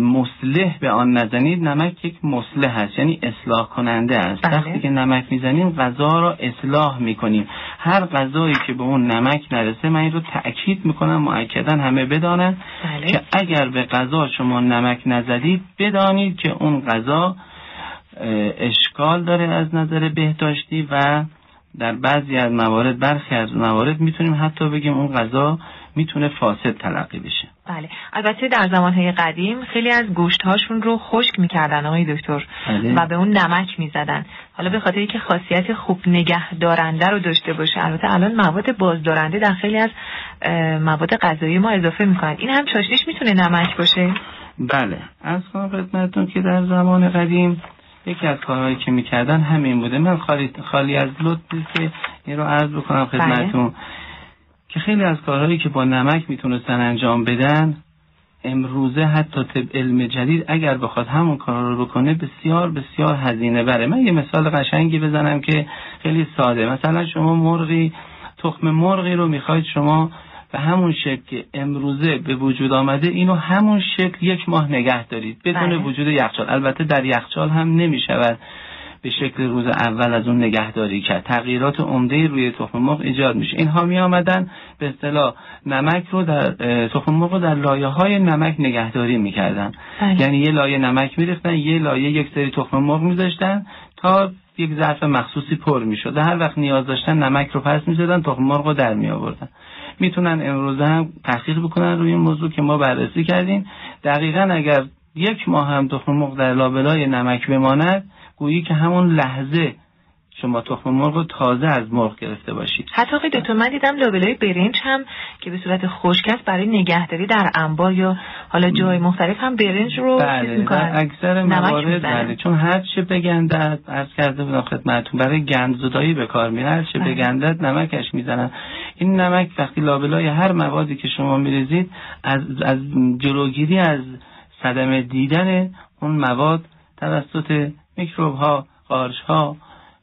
مصلح به آن نزنید نمک یک مصلح هست یعنی اصلاح کننده است. بله. وقتی که نمک می‌زنیم غذا را اصلاح می‌کنیم. هر غذایی که به اون نمک نرسه من این رو تأکید می‌کنم معکدا همه بدانن بله. که اگر به غذا شما نمک نزدید بدانید که اون غذا اشکال داره از نظر بهداشتی و در بعضی از موارد برخی از موارد می‌تونیم حتی بگیم اون غذا می‌تونه فاسد تلقی بشه. بله. البته در زمانهای قدیم خیلی از گوشت هاشون رو خشک می‌کردن آقای دکتر بله. و به اون نمک می‌زدن. حالا به خاطر که خاصیت خوب نگه دارنده رو داشته باشه البته الان مواد بازدارنده در خیلی از مواد غذایی ما اضافه می‌کنن. این هم چاشنیش می‌تونه نمک باشه؟ بله. از کنم خدمتتون که در زمان قدیم یکی از کارهایی که می‌کردن همین بوده. من خالی, خالی از لطفی که این رو عرض بکنم خدمتتون. که خیلی از کارهایی که با نمک می‌تونستن انجام بدن امروزه حتی طب علم جدید اگر بخواد همون کار رو بکنه بسیار بسیار هزینه بره. من یه مثال قشنگی بزنم که خیلی ساده. مثلا شما مرغی تخم مرغی رو می‌خواید شما به همون شکل که امروزه به وجود آمده اینو همون شکل یک ماه نگه دارید. بدون بله. وجود یخچال. البته در یخچال هم نمی‌شود. به شکل روز اول از اون نگهداری کرد. تغییرات عمده روی تخم مرغ ایجاد میشه. اینها می آمدن به اصطلاح نمک رو در تخم مرغ رو در لایه های نمک نگهداری می‌کردن. بله. یعنی یه لایه نمک میریختن یه لایه یک سری تخم مرغ میذاشتن تا یک ظرف مخصوصی پر می‌شد. هر وقت نیاز داشتن نمک رو پس می‌زدن تخم مرغ رو در می آوردن می‌تونن امروزه هم تحقیق بکنن روی این موضوع که ما بررسی کردیم. دقیقا اگر یک ماه هم تخم مرغ در لابلای نمک بماند گویی که همون لحظه شما تخم مرغ رو تازه از مرغ گرفته باشید حتی آقای دکتر من دیدم لابلای برنج هم که به صورت خشک است برای نگهداری در انبار یا حالا جای مختلف هم برنج رو بله. در اکثر موارد. بله چون هر چه بگندد عرض کرده بودم خدمتتون برای گند زدایی به کار میره هر چه بله. بگندد نمکش می‌زنن این نمک وقتی لابلای هر موادی که شما میریزید از از جلوگیری از صدمه دیدن اون مواد توسط میکروب ها قارچ ها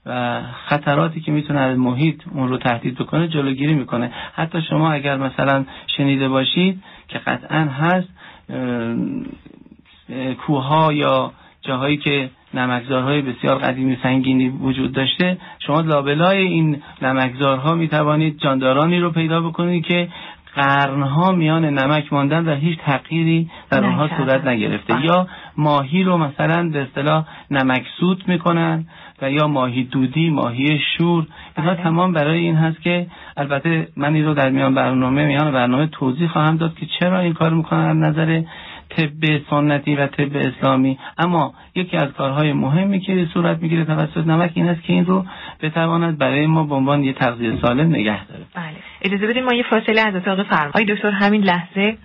و خطراتی که می‌تونه از محیط اون رو تهدید بکنه جلوگیری می‌کنه. حتی شما اگر مثلا شنیده باشید که قطعا هست کوه یا جاهایی که نمکزارهای بسیار قدیمی سنگینی وجود داشته شما لابلای این نمکزارها می توانید جاندارانی رو پیدا بکنید که قرنها میان نمک ماندن و هیچ تغییری در اونها. صورت نگرفته بله. یا ماهی رو مثلا به اصطلاح نمکسود می‌کنن و یا ماهی دودی ماهی شور اینها بله. تمام برای این هست که البته من این رو در میان برنامه میان برنامه توضیح خواهم داد که چرا این کار می‌کنن از نظر طب سنتی و طب اسلامی اما یکی از کارهای مهمی که صورت می‌گیره توسط نمک این است که این رو بتواند برای ما به عنوان یه تغذیه سالم نگه داره. بله. اجازه بدید ما یه فاصله از اتاق فرمان آقای دکتر همین لحظه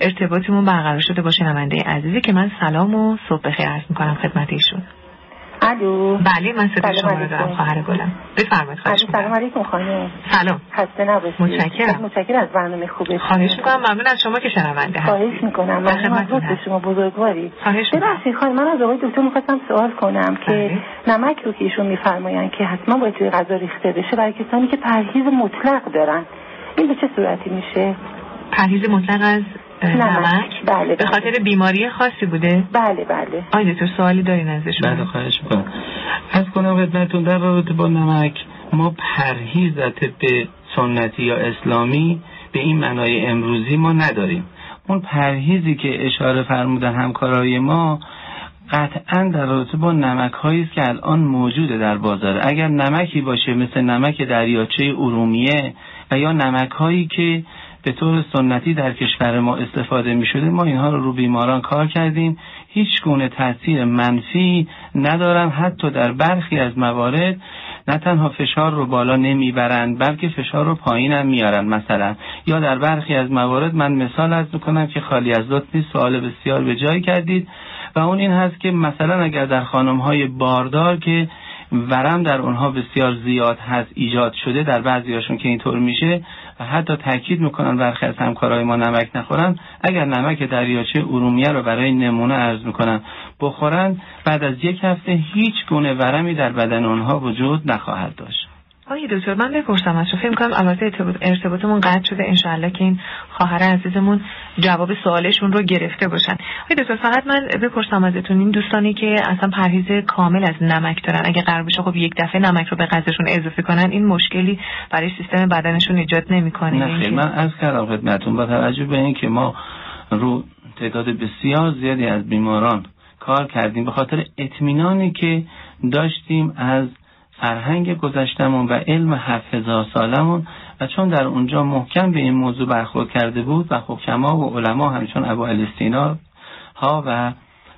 ارتباطمون برقرار شده با شنونده عزیزی که من سلام و صبح بخیر عرض می‌کنم خدمت ایشون. الو. بله من سلام شما رو دارم علیکم. خواهر گلم. بفرمایید خواهش سلام علیکم خانم. سلام. خسته نباشید. متشکرم. متشکرم از برنامه خوبه خواهش می‌کنم ممنون از شما که شنونده هست خواهش می‌کنم. ممنون از. شما بزرگواری. خواهش می‌کنم. ببخشید خانم من از آقای دکتر می‌خواستم سوال کنم که بله. نمک رو که ایشون میفرماین که حتما باید توی غذا ریخته بشه برای کسانی که پرهیز مطلق دارن. این به چه صورتی میشه؟ پرهیز مطلق از نمک. بله، به بله. خاطر بیماری خاصی بوده؟ بله بله. آقای دکتر سوالی دارین ازشون. بله خواهش می‌کنم. از کنم خدمتتون در رابطه با نمک ما پرهیز طب سنتی یا اسلامی به این معنای امروزی ما نداریم. اون پرهیزی که اشاره فرمودن همکارای ما قطعا در رابطه با نمک هایی است که الان موجوده در بازار. اگر نمکی باشه مثل نمک دریاچه ارومیه و یا نمک هایی که به طور سنتی در کشور ما استفاده می شده ما اینها رو رو بیماران کار کردیم. هیچ گونه تاثیر منفی ندارن حتی در برخی از موارد. نه تنها فشار رو بالا نمی‌برند بلکه فشار رو پایین هم میارن مثلا یا در برخی از موارد من مثال از می‌کنم که خالی از لطف نیست سوال بسیار به جای کردید. و اون این هست که مثلا اگر در خانم های باردار که ورم در اونها بسیار زیاد هست ایجاد شده در بعضی هاشون که اینطور میشه و حتی تاکید می‌کنن برخی از همکارای ما نمک نخورن. اگر نمک دریاچه ارومیه رو برای نمونه عرض می‌کنن بخورن بعد از یک هفته هیچ گونه ورمی در بدن اونها وجود نخواهد داشت. آقای دکتر من بپرسم از شما فکر کنم البته ارتباط- ارتباطمون قطع شده. انشاءالله که این خواهر عزیزمون جواب سوالشون رو گرفته باشن. آقای دکتر فقط من بپرسم ازتون این دوستانی که اصلا پرهیز کامل از نمک دارن اگه قرار بشه خب یک دفعه نمک رو به غذاشون اضافه کنن این مشکلی برای سیستم بدنشون ایجاد نمی‌کنه. نه من از کردم خدمتون با توجه به اینکه ما رو تعداد بسیار زیادی از بیماران کار کردیم به خاطر اطمینانی که داشتیم از فرهنگ گذشتمون و علم هفت هزار سالمون و چون در اونجا محکم به این موضوع برخورد کرده بود و حکما و علما همچون ابو الستینا ها و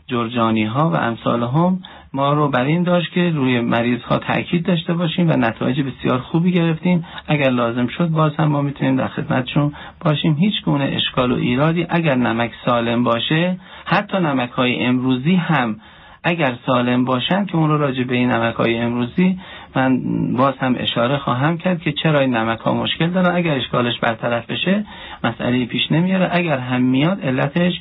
جرجانی ها و امثال هم ما رو بر این داشت که روی مریض ها تاکید داشته باشیم و نتایج بسیار خوبی گرفتیم. اگر لازم شد باز هم ما می‌تونیم در خدمتشون باشیم. هیچ گونه اشکال و ایرادی اگر نمک سالم باشه حتی نمک های امروزی هم اگر سالم باشن که اون رو راجع به این نمک های امروزی من باز هم اشاره خواهم کرد که چرا این نمک ها مشکل دارن؟ اگر اشکالش برطرف بشه مسئله پیش نمیاره. اگر هم میاد علتش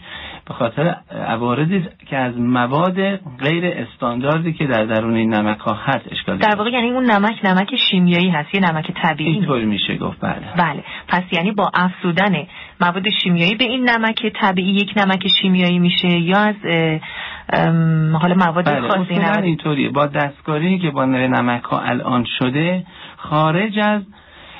به خاطر عوارضی که از مواد غیر استانداردی که در درون این نمک ها هست اشکال در واقع یعنی اون نمک نمک شیمیایی هست یه نمک طبیعی اینطوری میشه گفت بله. بله. پس یعنی با افزودن مواد شیمیایی به این نمک طبیعی یک نمک شیمیایی میشه یا از حالا مواد بله خاصی اینطوریه با دستکاری که با نمک ها الان شده خارج از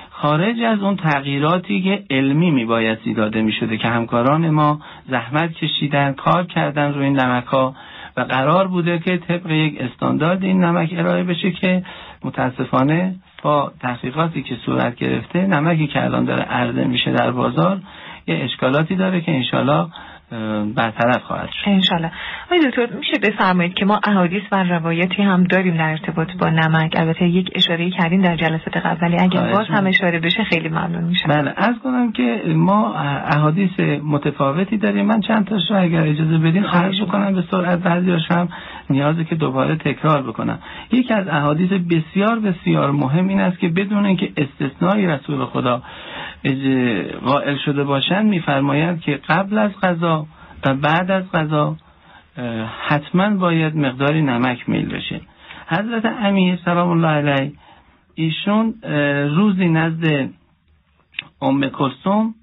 خارج از اون تغییراتی که علمی میبایستی داده می‌شده که همکاران ما زحمت کشیدن کار کردن روی این نمک ها و قرار بوده که طبق یک استاندارد این نمک ارائه بشه که متاسفانه با تحقیقاتی که صورت گرفته نمکی که الان داره عرضه میشه در بازار یه اشکالاتی داره که انشالله برطرف خواهد شد. انشالله آقای دکتر میشه بفرمایید که ما احادیث و روایتی هم داریم در ارتباط با نمک. البته یک اشاره کردیم در جلسات قبل ولی اگر باز هم اشاره بشه خیلی ممنون میشم. بله از کنم که ما احادیث متفاوتی داریم. من چند تاش رو اگر اجازه بدین عرض بکنم به سرعت بعضیاش هم نیازه که دوباره تکرار بکنم. یکی از احادیث بسیار بسیار مهم این است که بدون اینکه استثنایی رسول خدا قائل شده باشند میفرمایند که قبل از غذا و بعد از غذا حتما باید مقداری نمک میل بشه حضرت امیر سلام الله علیه ایشون روزی نزد ام کلثوم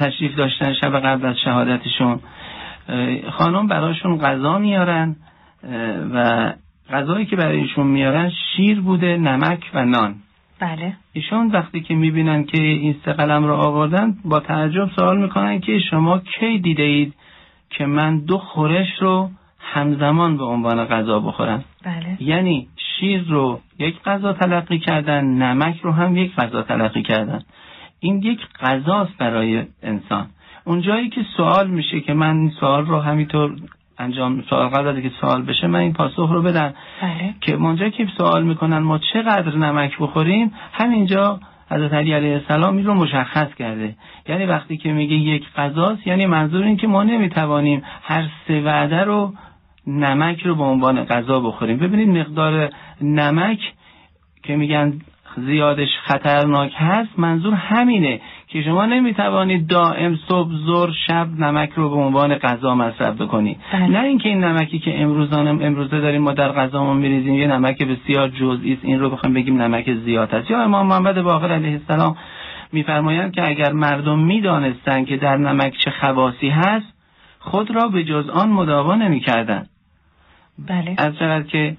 تشریف داشتن شب قبل از شهادتشون. خانم براشون غذا میارن و غذایی که برای ایشون میارن شیر بوده نمک و نان. بله. ایشون وقتی که می‌بینن که این سه قلم رو آوردن با تعجب سوال می‌کنن که شما کی دیده اید که من دو خورش رو همزمان به عنوان غذا بخورم؟ بله. یعنی شیر رو یک غذا تلقی کردن نمک رو هم یک غذا تلقی کردن. این یک غذاست برای انسان. اونجایی که سوال میشه که من این سوال رو همینطور انجام سوال قبل که سوال بشه من این پاسخ رو بدم. بله. که اونجا که سوال می‌کنن ما چقدر نمک بخوریم؟ همینجا حضرت علی علیه السلام این رو مشخص کرده. یعنی وقتی که میگه یک غذاست یعنی منظور این که ما نمی‌توانیم هر سه وعده رو نمک رو به عنوان غذا بخوریم. ببینید مقدار نمک که میگن زیادش خطرناک هست منظور همینه که شما نمی‌توانید دائم صبح ظهر شب نمک رو به عنوان غذا مصرف بکنید. بله. نه اینکه این نمکی که امروزان امروزه داریم ما در غذامون میریزیم یه نمک بسیار جزئی است. این رو بخوایم بگیم نمک زیاد است. یا امام محمد باقر علیه السلام میفرمایند که اگر مردم می‌دانستند که در نمک چه خواصی هست خود را به جز آن مداوا نمی‌کردند. بله. از که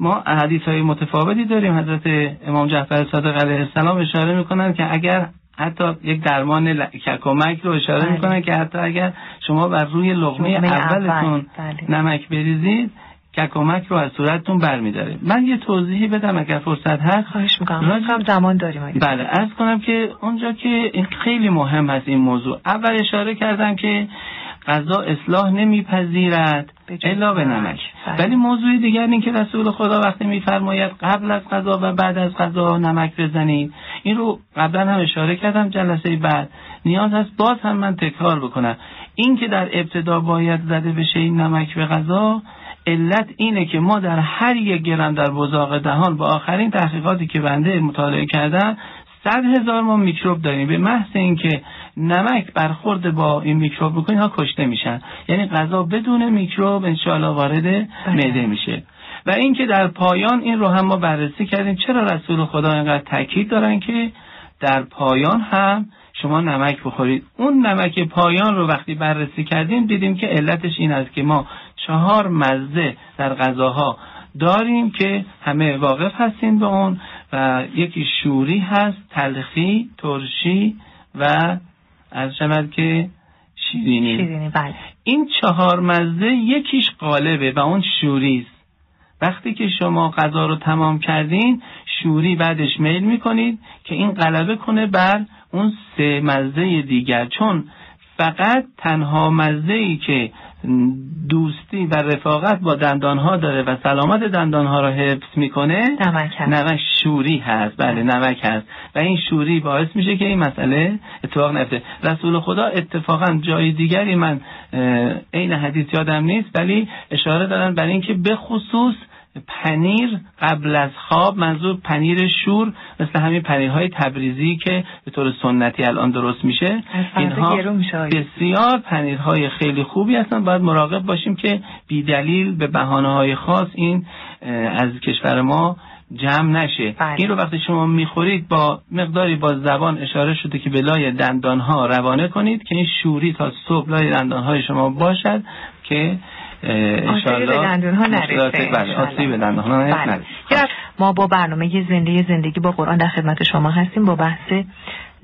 ما حدیث های متفاوتی داریم. حضرت امام جعفر صادق علیه السلام اشاره می‌کنن که اگر حتی یک درمان ککمک رو اشاره بله. می‌کنن که حتی اگر شما بر روی لغمه اولتون بله. نمک بریزید ککمک رو از صورتتون برمیداره. من یه توضیحی بدم اگر فرصت هست. خواهش می‌کنم. هم زمان داریم بله از کنم که اونجا که این خیلی مهم هست این موضوع. اول اشاره کردم که غذا اصلاح نمیپذیرد. الا به نمک. بله. ولی موضوع دیگر این که رسول خدا وقتی میفرماید قبل از غذا و بعد از غذا نمک بزنید. این رو قبلا هم اشاره کردم جلسه بعد. نیاز هست باز هم من تکرار بکنم. این که در ابتدا باید زده بشه این نمک به غذا علت اینه که ما در هر یک گرم در بزاق دهان با آخرین تحقیقاتی که بنده مطالعه کردم صد هزار ما میکروب داریم. به محض اینکه نمک برخورد با این میکروب بکنه ها کشته میشن. یعنی غذا بدون میکروب انشاءالله وارد معده میشه. و اینکه در پایان این رو هم ما بررسی کردیم چرا رسول خدا اینقدر تاکید دارن که در پایان هم شما نمک بخورید. اون نمک پایان رو وقتی بررسی کردیم دیدیم که علتش این است که ما چهار مزه در غذاها داریم که همه واقف هستیم به اون و یکی شوری هست تلخی ترشی و از شود که شیرینی, شیرینی بله. این چهار مزه یکیش قالبه و اون شوری است. وقتی که شما غذا رو تمام کردین شوری بعدش میل می‌کنید که این غلبه کنه بر اون سه مزه دیگر. چون فقط تنها مزه ای که دوستی و رفاقت با دندانها داره و سلامت دندانها را حفظ می‌کنه نمک هست. نمک شوری هست. بله نمک هست. و این شوری باعث میشه که این مسئله اتفاق نیفته. رسول خدا اتفاقا جای دیگری من عین حدیث یادم نیست ولی اشاره دارن برای اینکه به خصوص پنیر قبل از خواب منظور پنیر شور مثل همین پنیرهای تبریزی که به طور سنتی الان درست میشه آقای. بسیار پنیرهای خیلی خوبی هستن باید مراقب باشیم که بیدلیل به بهانه های خاص این از کشور ما جمع نشه بله. این رو وقتی شما می‌خورید با مقداری با زبان اشاره شده که به لای دندان ها روانه کنید که این شوری تا صبح لای دندان های شما باشد که انشالله نرسه، مشکلات- بله. آسیب به دندان ها. نرسه. ما با برنامه زنده زندگی با قرآن در خدمت شما هستیم با بحث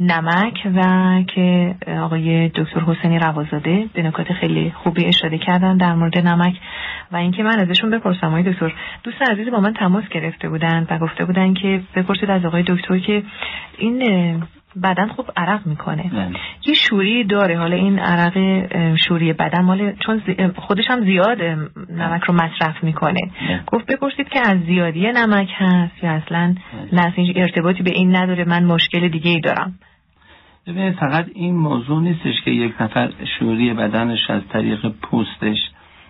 نمک و که آقای دکتر حسینی روازاده به نکات خیلی خوبی اشاره کردن در مورد نمک و اینکه من ازشون بپرسم آقای دکتر دوست عزیزی با من تماس گرفته بودن و گفته بودن که بپرسید از آقای دکتر که این بدن خوب عرق می‌کنه. بله. یه شوری داره. حالا این عرق شوری بدن مال چون خودش هم زیاد نمک رو مصرف می‌کنه. بله. گفت بپرسید که از زیادی نمک هست یا اصلا نه. ارتباطی به این نداره. من مشکل دیگه ای دارم. ببینید فقط این موضوع نیستش که یک نفر شوری بدنش از طریق پوستش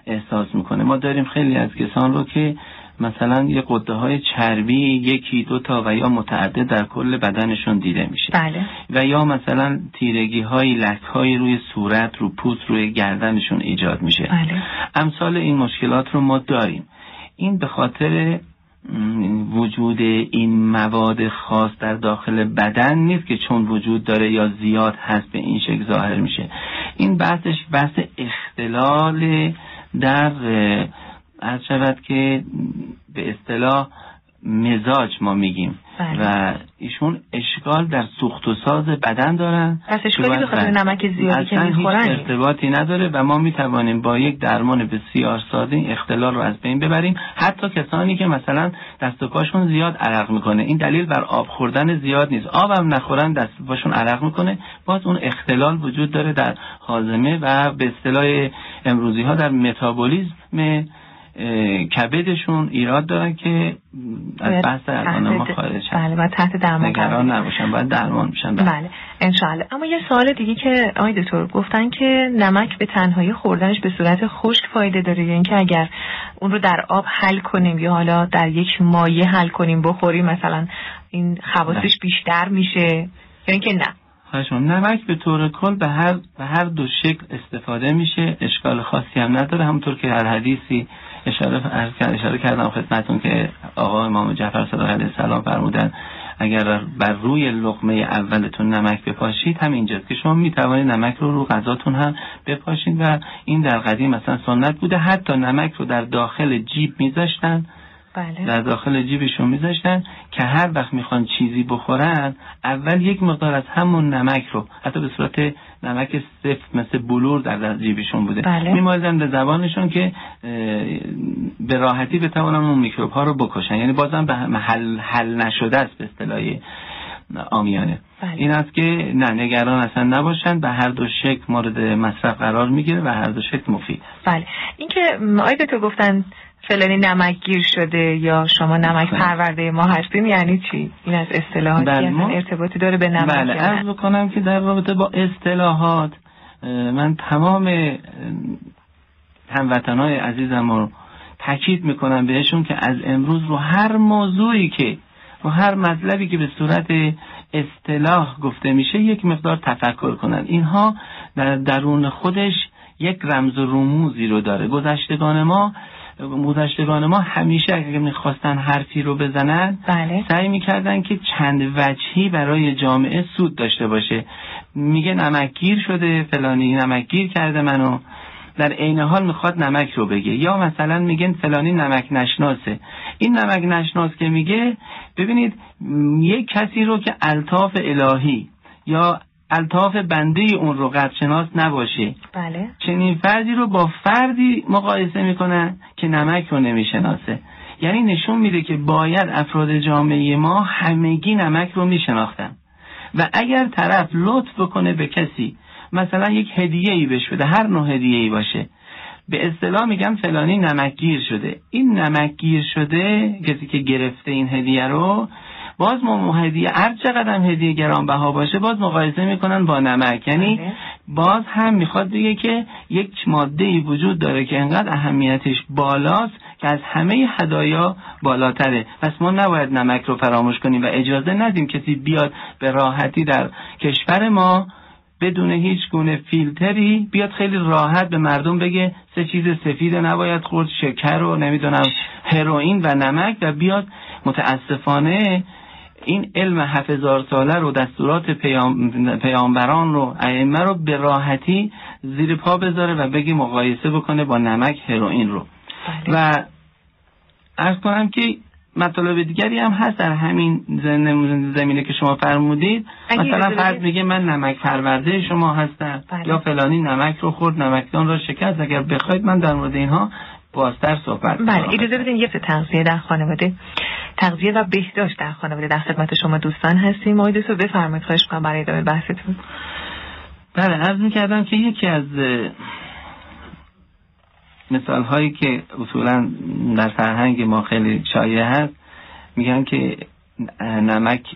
احساس می‌کنه. ما داریم خیلی از کسان رو که مثلا یه قده های چربی یکی دو تا و یا متعدد در کل بدنشون دیده میشه. بله. و یا مثلا تیرگی های لک های روی صورت رو پوست روی گردنشون ایجاد میشه. بله. امثال این مشکلات رو ما داریم. این به خاطر وجود این مواد خاص در داخل بدن نیست که چون وجود داره یا زیاد هست به این شکل ظاهر میشه. این بحثش بحث اختلال در عرض شود که به اصطلاح مزاج ما میگیم. بله. و ایشون اشکال در سوخت و ساز بدن دارن. پس اشکالی به خاطر. نمک زیادی که می‌خورن. ارتباطی نداره و ما می‌توانیم با یک درمان بسیار ساده این اختلال رو از بین ببریم. حتی کسانی که مثلا دست و پاشون زیاد عرق می‌کنه. این دلیل بر آب خوردن زیاد نیست. آبم نخورن دست و پاشون عرق می‌کنه. باز اون اختلال وجود داره در هاضمه و به اصطلاح امروزی ها در متابولیسم اه، کبدشون ایراد دارن که از بحث الان ما خارج هست بله باید تحت درمان نگران. نباشن باید درمان میشن بله. بله انشاءالله. اما یه سوال دیگه که آقای دکتر گفتن که نمک به تنهایی خوردنش به صورت خشک فایده داره یا اینکه اگر اون رو در آب حل کنیم یا حالا در یک مایه حل کنیم بخوریم مثلا این خواصش بیشتر میشه یا اینکه نه. خواهش می‌کنم. نمک به طور کل به هر به هر دو شکل استفاده میشه. اشکال خاصی هم نداره. همونطور که هر حدیثی اشاره اشاره کردم خدمتتون که آقا امام جعفر صادق علیه السلام فرمودن اگر بر روی لقمه اولتون نمک بپاشید هم اینجاست که شما می‌توانید نمک رو رو غذاتون هم بپاشید و این در قدیم مثلا سنت بوده حتی نمک رو در داخل جیب میذاشتن بله. در داخل جیبشون میذاشتن که هر وقت می‌خوان چیزی بخورن اول یک مقدار از همون نمک رو حتی به صورت نمک سفت مثل بلور در, جیبشون بوده. بله. میمالیدن به زبانشون که به راحتی بتوانن اون میکروب ها رو بکشن. یعنی بازم به حل, حل نشده است به اصطلاح آمیانه. بله. این است که نه نگران اصلا نباشن. به هر دو شکل مورد مصرف قرار می‌گیره و هر دو شکل مفید بله. اینکه دکتر گفتن فلانی نمک گیر شده یا شما نمک بله. پرورده ما هستیم یعنی چی این از اصطلاحاتی بله، ما- ارتباطی داره به نمک بله؟ عرض بکنم که در رابطه با اصطلاحات من تمام هموطنهای عزیزم رو تاکید می‌کنم بهشون که از امروز رو هر موضوعی که رو هر مطلبی که به صورت اصطلاح گفته میشه یک مقدار تفکر کنند اینها در درون خودش یک رمز و رموزی رو داره گذشتگان ما گذشتگان ما همیشه اگر می‌خواستن حرفی رو بزنن بله. سعی می‌کردن که چند وجهی برای جامعه سود داشته باشه. میگه نمکگیر شده فلانی نمکگیر کرده منو. در عین حال می‌خواد نمک رو بگه. یا مثلا میگن فلانی نمک نشناسه. این نمک نشناس که میگه ببینید یک کسی رو که الطاف الهی یا الطاف بنده اون رو قدرشناس نباشه. بله. چنین فردی رو با فردی مقایسه می‌کنن که نمک رو نمی‌شناسه. یعنی نشون میده که باید افراد جامعه ما همگی نمک رو میشناختن. و اگر طرف لطف بکنه به کسی مثلا یک هدیه ای بهش بده هر نوع هدیه ای باشه. به اصطلاح میگم فلانی نمکگیر شده. این نمکگیر شده کسی که گرفته این هدیه رو باز ما هدیه هر چقدر هدیه گرانبها باشه باز مقایسه می‌کنن با نمک. یعنی بله. باز هم می‌خواد بگه که یک ماده ای وجود داره که انقدر اهمیتش بالاست که از همه هدایا بالاتره. پس ما نباید نمک رو فراموش کنیم و اجازه ندیم کسی بیاد به راحتی در کشور ما بدون هیچ گونه فیلتری بیاد خیلی راحت به مردم بگه سه چیز سفید نباید خورد شکر و نمی‌دونم هروئین و نمک و بیاد. متاسفانه این علم هزار ساله رو دستورات پیام، پیامبران رو ائمه رو به راحتی زیر پا بذاره و بگه مقایسه بکنه با نمک هروئین رو بله. و ارز کنم که مطالب دیگری هم هست در همین زمینه که شما فرمودید مثلا بدید. میگه من نمک پرورده شما هستم بله. یا فلانی نمک رو خورد نمکدان را شکست اگر بخواید من در مورد اینها بازتر صحبت بله. اجازه بدین یه تغذیه در خانواده تغذیه و بهداشت در خانواده. در خدمت شما دوستان هستیم. آقای دکتر بفرمایید. خواهش می‌کنم برای ادامه بحثتون. بله عرض می‌کردم که یکی از مثال هایی که اصولا در فرهنگ ما خیلی شایع هست میگن که نمک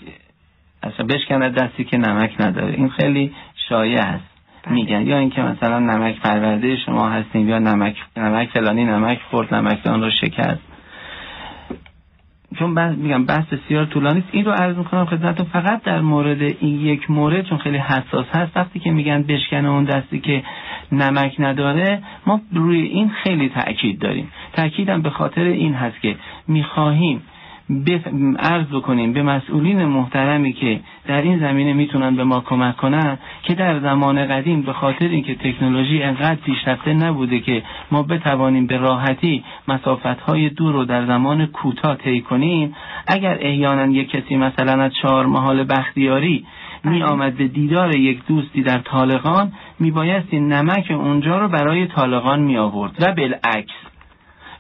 اصلا بشکنه دستی که نمک نداره. این خیلی شایع هست. بله. میگن. یا اینکه مثلا نمک پرورده شما هستیم یا نمک نمک فلانی نمک خورد نمکدان رو شکست. چون بحث میگم بحث بسیار طولانی است این رو عرض می‌کنم خدمتتون فقط در مورد این یک مورد چون خیلی حساس هست وقتی که میگن بشکنه اون دستی که نمک نداره ما روی این خیلی تاکید داریم تاکیدم به خاطر این هست که می‌خواهیم. عرض بکنیم به مسئولین محترمی که در این زمینه می‌تونن به ما کمک کنن که در زمان قدیم به خاطر اینکه تکنولوژی انقدر پیشرفته نبوده که ما بتوانیم به راحتی مسافت های دور رو در زمان کوتاه طی کنیم اگر احیانا یک کسی مثلا از چهار محال بختیاری می آمد به دیدار یک دوستی در طالقان می بایستی نمک اونجا رو برای طالقان می آورد و بالعکس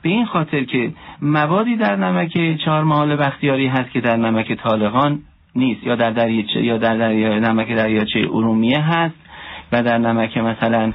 به این خاطر که موادی در نمک چهار محال بختیاری هست که در نمک طالقان نیست. یا در دریاچه یا در دریا نمک دریاچه ارومیه هست و در نمک مثلا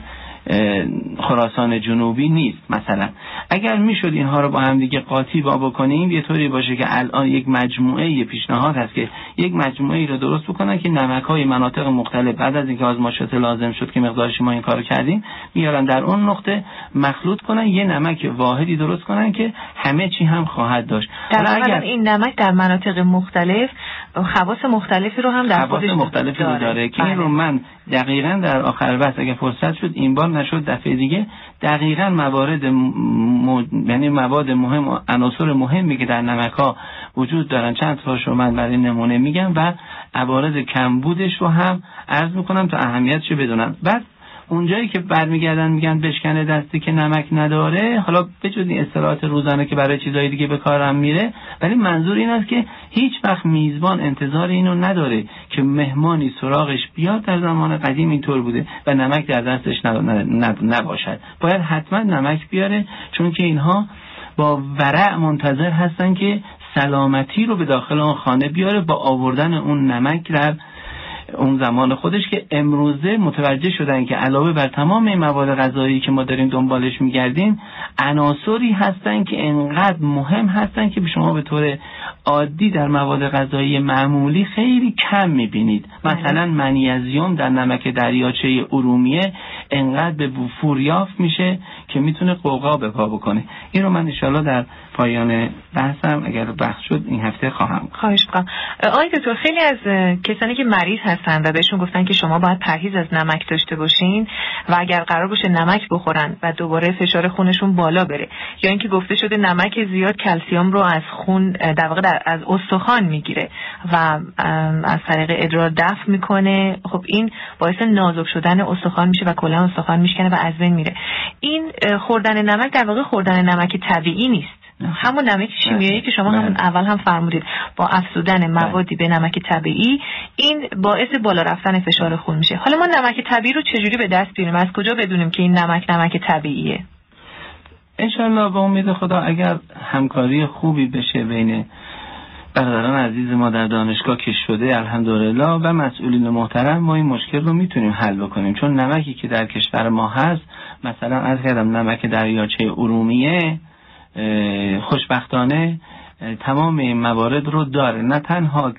خراسان جنوبی نیست مثلا. اگر می‌شد اینها رو با هم دیگه قاطی با بکنیم یه طوری باشه که الان یک مجموعه یه پیشنهاد هست که یک مجموعه ای رو درست بکنن که نمک های مناطق مختلف بعد از اینکه آزمایشات لازم شد که مقدارش ما این کارو کردیم میارن در اون نقطه مخلوط کنن یه نمک واحدی درست کنن که همه چی هم خواهد داشت. در واقع این نمک در مناطق مختلف خواص مختلفی رو هم در خواص خودش مختلفی رو داره. که این بله. رو من دقیقا در آخر بحث اگه فرصت شد این بار نشد دفعه دیگه. دقیقا موارد م... یعنی مواد مهم و عناصر مهمی که در نمک ها وجود دارن. چند تاش رو من برای نمونه میگم و عوارض کمبودش رو هم عرض می‌کنم تا اهمیتش رو بدونن بعد اونجایی که برمیگردن میگن بشکنه دستی که نمک نداره حالا بجز این اصطلاحات روزانه که برای چیزهای دیگه به کارم میره ولی منظور این است که هیچ وقت میزبان انتظار اینو نداره که مهمانی سراغش بیاد در زمان قدیم اینطور بوده و نمک در دستش نب- نب- نباشد. باید حتما نمک بیاره چون که اینها با ورع منتظر هستن که سلامتی رو به داخل اون خانه بیاره با آوردن اون نمک در اون زمان خودش که امروزه متوجه شدن که علاوه بر تمام این مواد غذایی که ما داریم دنبالش میگردیم عناصری هستن که انقدر مهم هستن که شما به طور عادی در مواد غذایی معمولی خیلی کم می‌بینید. مثلا منیزیم در نمک دریاچه ارومیه انقدر به وفور یافت میشه که می‌تونه قوقا به پا بکنه. این رو من انشالله در پایان بحثم. اگر بحث شد این هفته خواهم خواهش می‌کنم. آقای دکتر خیلی از کسانی که مریض هستن و بهشون گفتن که شما باید پرهیز از نمک داشته باشین و اگر قرار باشه نمک بخورن و دوباره فشار خونشون بالا بره یا اینکه گفته شده نمک زیاد کلسیوم رو از خون در واقع در- از استخوان می‌گیره و از طریق ادرار دفع می‌کنه. خب این باعث نازک شدن استخوان میشه و کلا استخوان میشکنه و از بین میره. این خوردن نمک در واقع خوردن نمک طبیعی نیست. همون نمک شیمیایی که شما بله. همون اول هم فرمودید با افزودن موادی به نمک طبیعی این باعث بالا رفتن فشار خون میشه. حالا ما نمک طبیعی رو چجوری به دست بیاریم؟ از کجا بدونیم که این نمک نمک طبیعیه؟ انشالله به امید خدا اگر همکاری خوبی بشه بین برادران عزیز ما در دانشگاه که شده الحمدلله و مسئولین محترم ما این مشکل رو می‌تونیم حل بکنیم. چون نمکی که در کشور ما هست مثلا از کردم نمک دریاچه ارومیه خوشبختانه تمام این موارد رو داره. نه تنها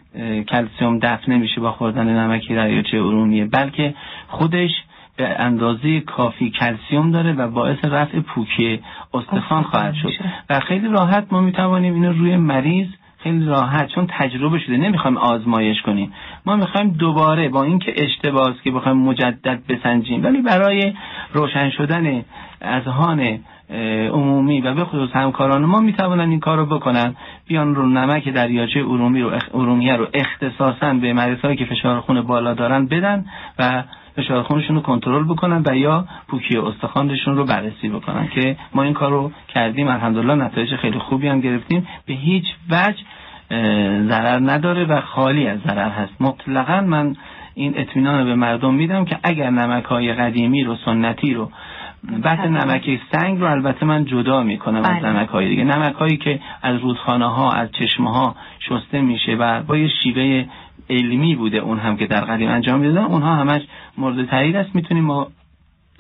کلسیوم دفع نمیشه با خوردن نمک دریاچه ارومیه بلکه خودش به اندازه کافی کلسیوم داره و باعث رفع پوکی استخوان خواهد شد. و خیلی راحت ما می‌توانیم اینو روی مریض خیلی راحت چون تجربه شده نمی‌خوایم آزمایش کنیم. ما می‌خوایم دوباره با اینکه اشتباه که بخوایم مجدد بسنجیم ولی برای روشن شدن اذهان عمومی و به خصوص همکاران ما می‌توانن این کار رو بکنن. بیان رو نمک دریاچه ارومی رو ارومیه رو اختصاصا به مریضایی که فشار خون بالا دارن بدن و فشار خونشون رو کنترل بکنن و یا پوکی استخوانشون رو بررسی بکنن که ما این کار رو کردیم. الحمدلله نتایج خیلی خوبی هم گرفتیم. به هیچ وجه ضرر نداره و خالی از ضرر هست. مطلقا من این اطمینان به مردم میدم که اگر نمک های قدیمی رو سنتی رو بحث نمک سنگ رو البته من جدا می‌کنم از بله. نمک های دیگه. نمک هایی که از رودخانه ها از چشمه ها شسته میشه و با یه شیوه علمی بوده اون هم که در قدیم انجام می‌دادن اونها همش مورد تایید است. می‌تونیم ما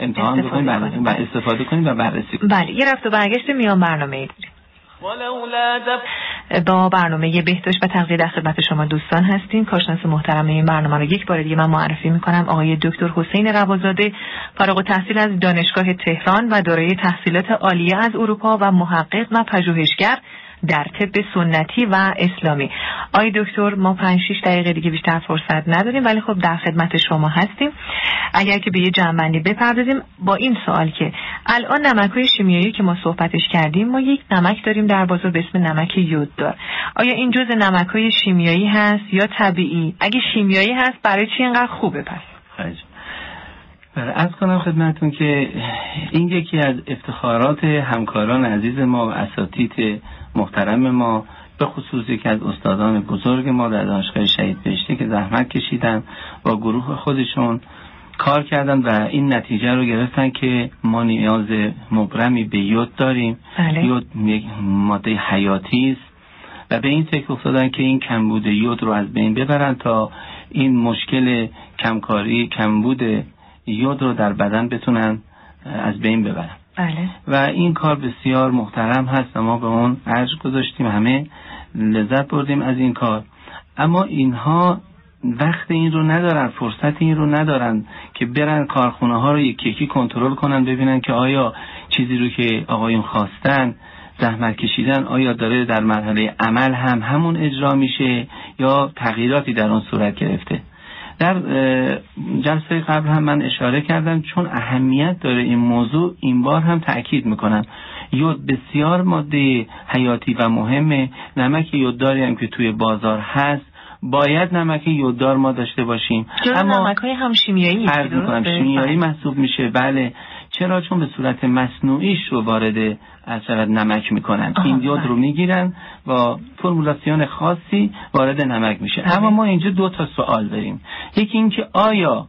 امتحان بکنیم و استفاده کنیم و بررسی کنیم. بله. یه رفت و برگشت میان برنامه. ای با برنامه بهداشت و تغذیه در خدمت شما دوستان هستیم. کارشناس محترم این برنامه رو یک بار دیگه من معرفی می‌کنم. آقای دکتر حسین روازاده فارغ التحصیل از دانشگاه تهران و دارای تحصیلات عالیه از اروپا و محقق و پژوهشگر. در طب سنتی و اسلامی. آی دکتر ما 5 6 دقیقه دیگه بیشتر فرصت نداریم ولی خب در خدمت شما هستیم. اگر که به یه جنبندی بپردازیم با این سوال که الان نمک های شیمیایی که ما صحبتش کردیم ما یک نمک داریم در بازار به اسم نمک یوددار. آیا این جز نمک های شیمیایی هست یا طبیعی؟ اگه شیمیایی هست برای چی اینقدر خوبه پس؟ از کنم خدمتون که این یکی از افتخارات همکاران عزیز ما و اساتید محترم ما به خصوص یکی از استادان بزرگ ما در دانشگاه شهید بهشتی که زحمت کشیدن با گروه خودشون کار کردن و این نتیجه رو گرفتن که ما نیاز مبرمی به یود داریم بله. یود یک ماده حیاتی است و به این فکر افتادن که این کمبود یود رو از بین ببرن تا این مشکل کمکاری کمبود یود رو در بدن بتونن از بین ببرن بله. و این کار بسیار محترم هست ما به اون ارج گذاشتیم همه لذت بردیم از این کار اما اینها وقت این رو ندارن فرصت این رو ندارن که برن کارخونه ها رو یکی یکی کنترل کنن ببینن که آیا چیزی رو که آقایون خواستن زحمت کشیدن آیا داره در مرحله عمل هم همون اجرا میشه یا تغییراتی در اون صورت گرفته در جلسه قبل هم من اشاره کردم چون اهمیت داره این موضوع این بار هم تأکید می‌کنم. یود بسیار ماده حیاتی و مهمه. نمک یودداری هم که توی بازار هست. باید نمک یوددار ما داشته باشیم. اما نمک های هم شیمیایی شیمیایی محسوب میشه. بله. چرا چون به صورت مصنوعیش رو وارد از نمک می‌کنن این یود رو بله. می‌گیرن با فرمولاسیون خاصی وارد نمک میشه بله. اما ما اینجا دو تا سوال داریم یکی اینکه آیا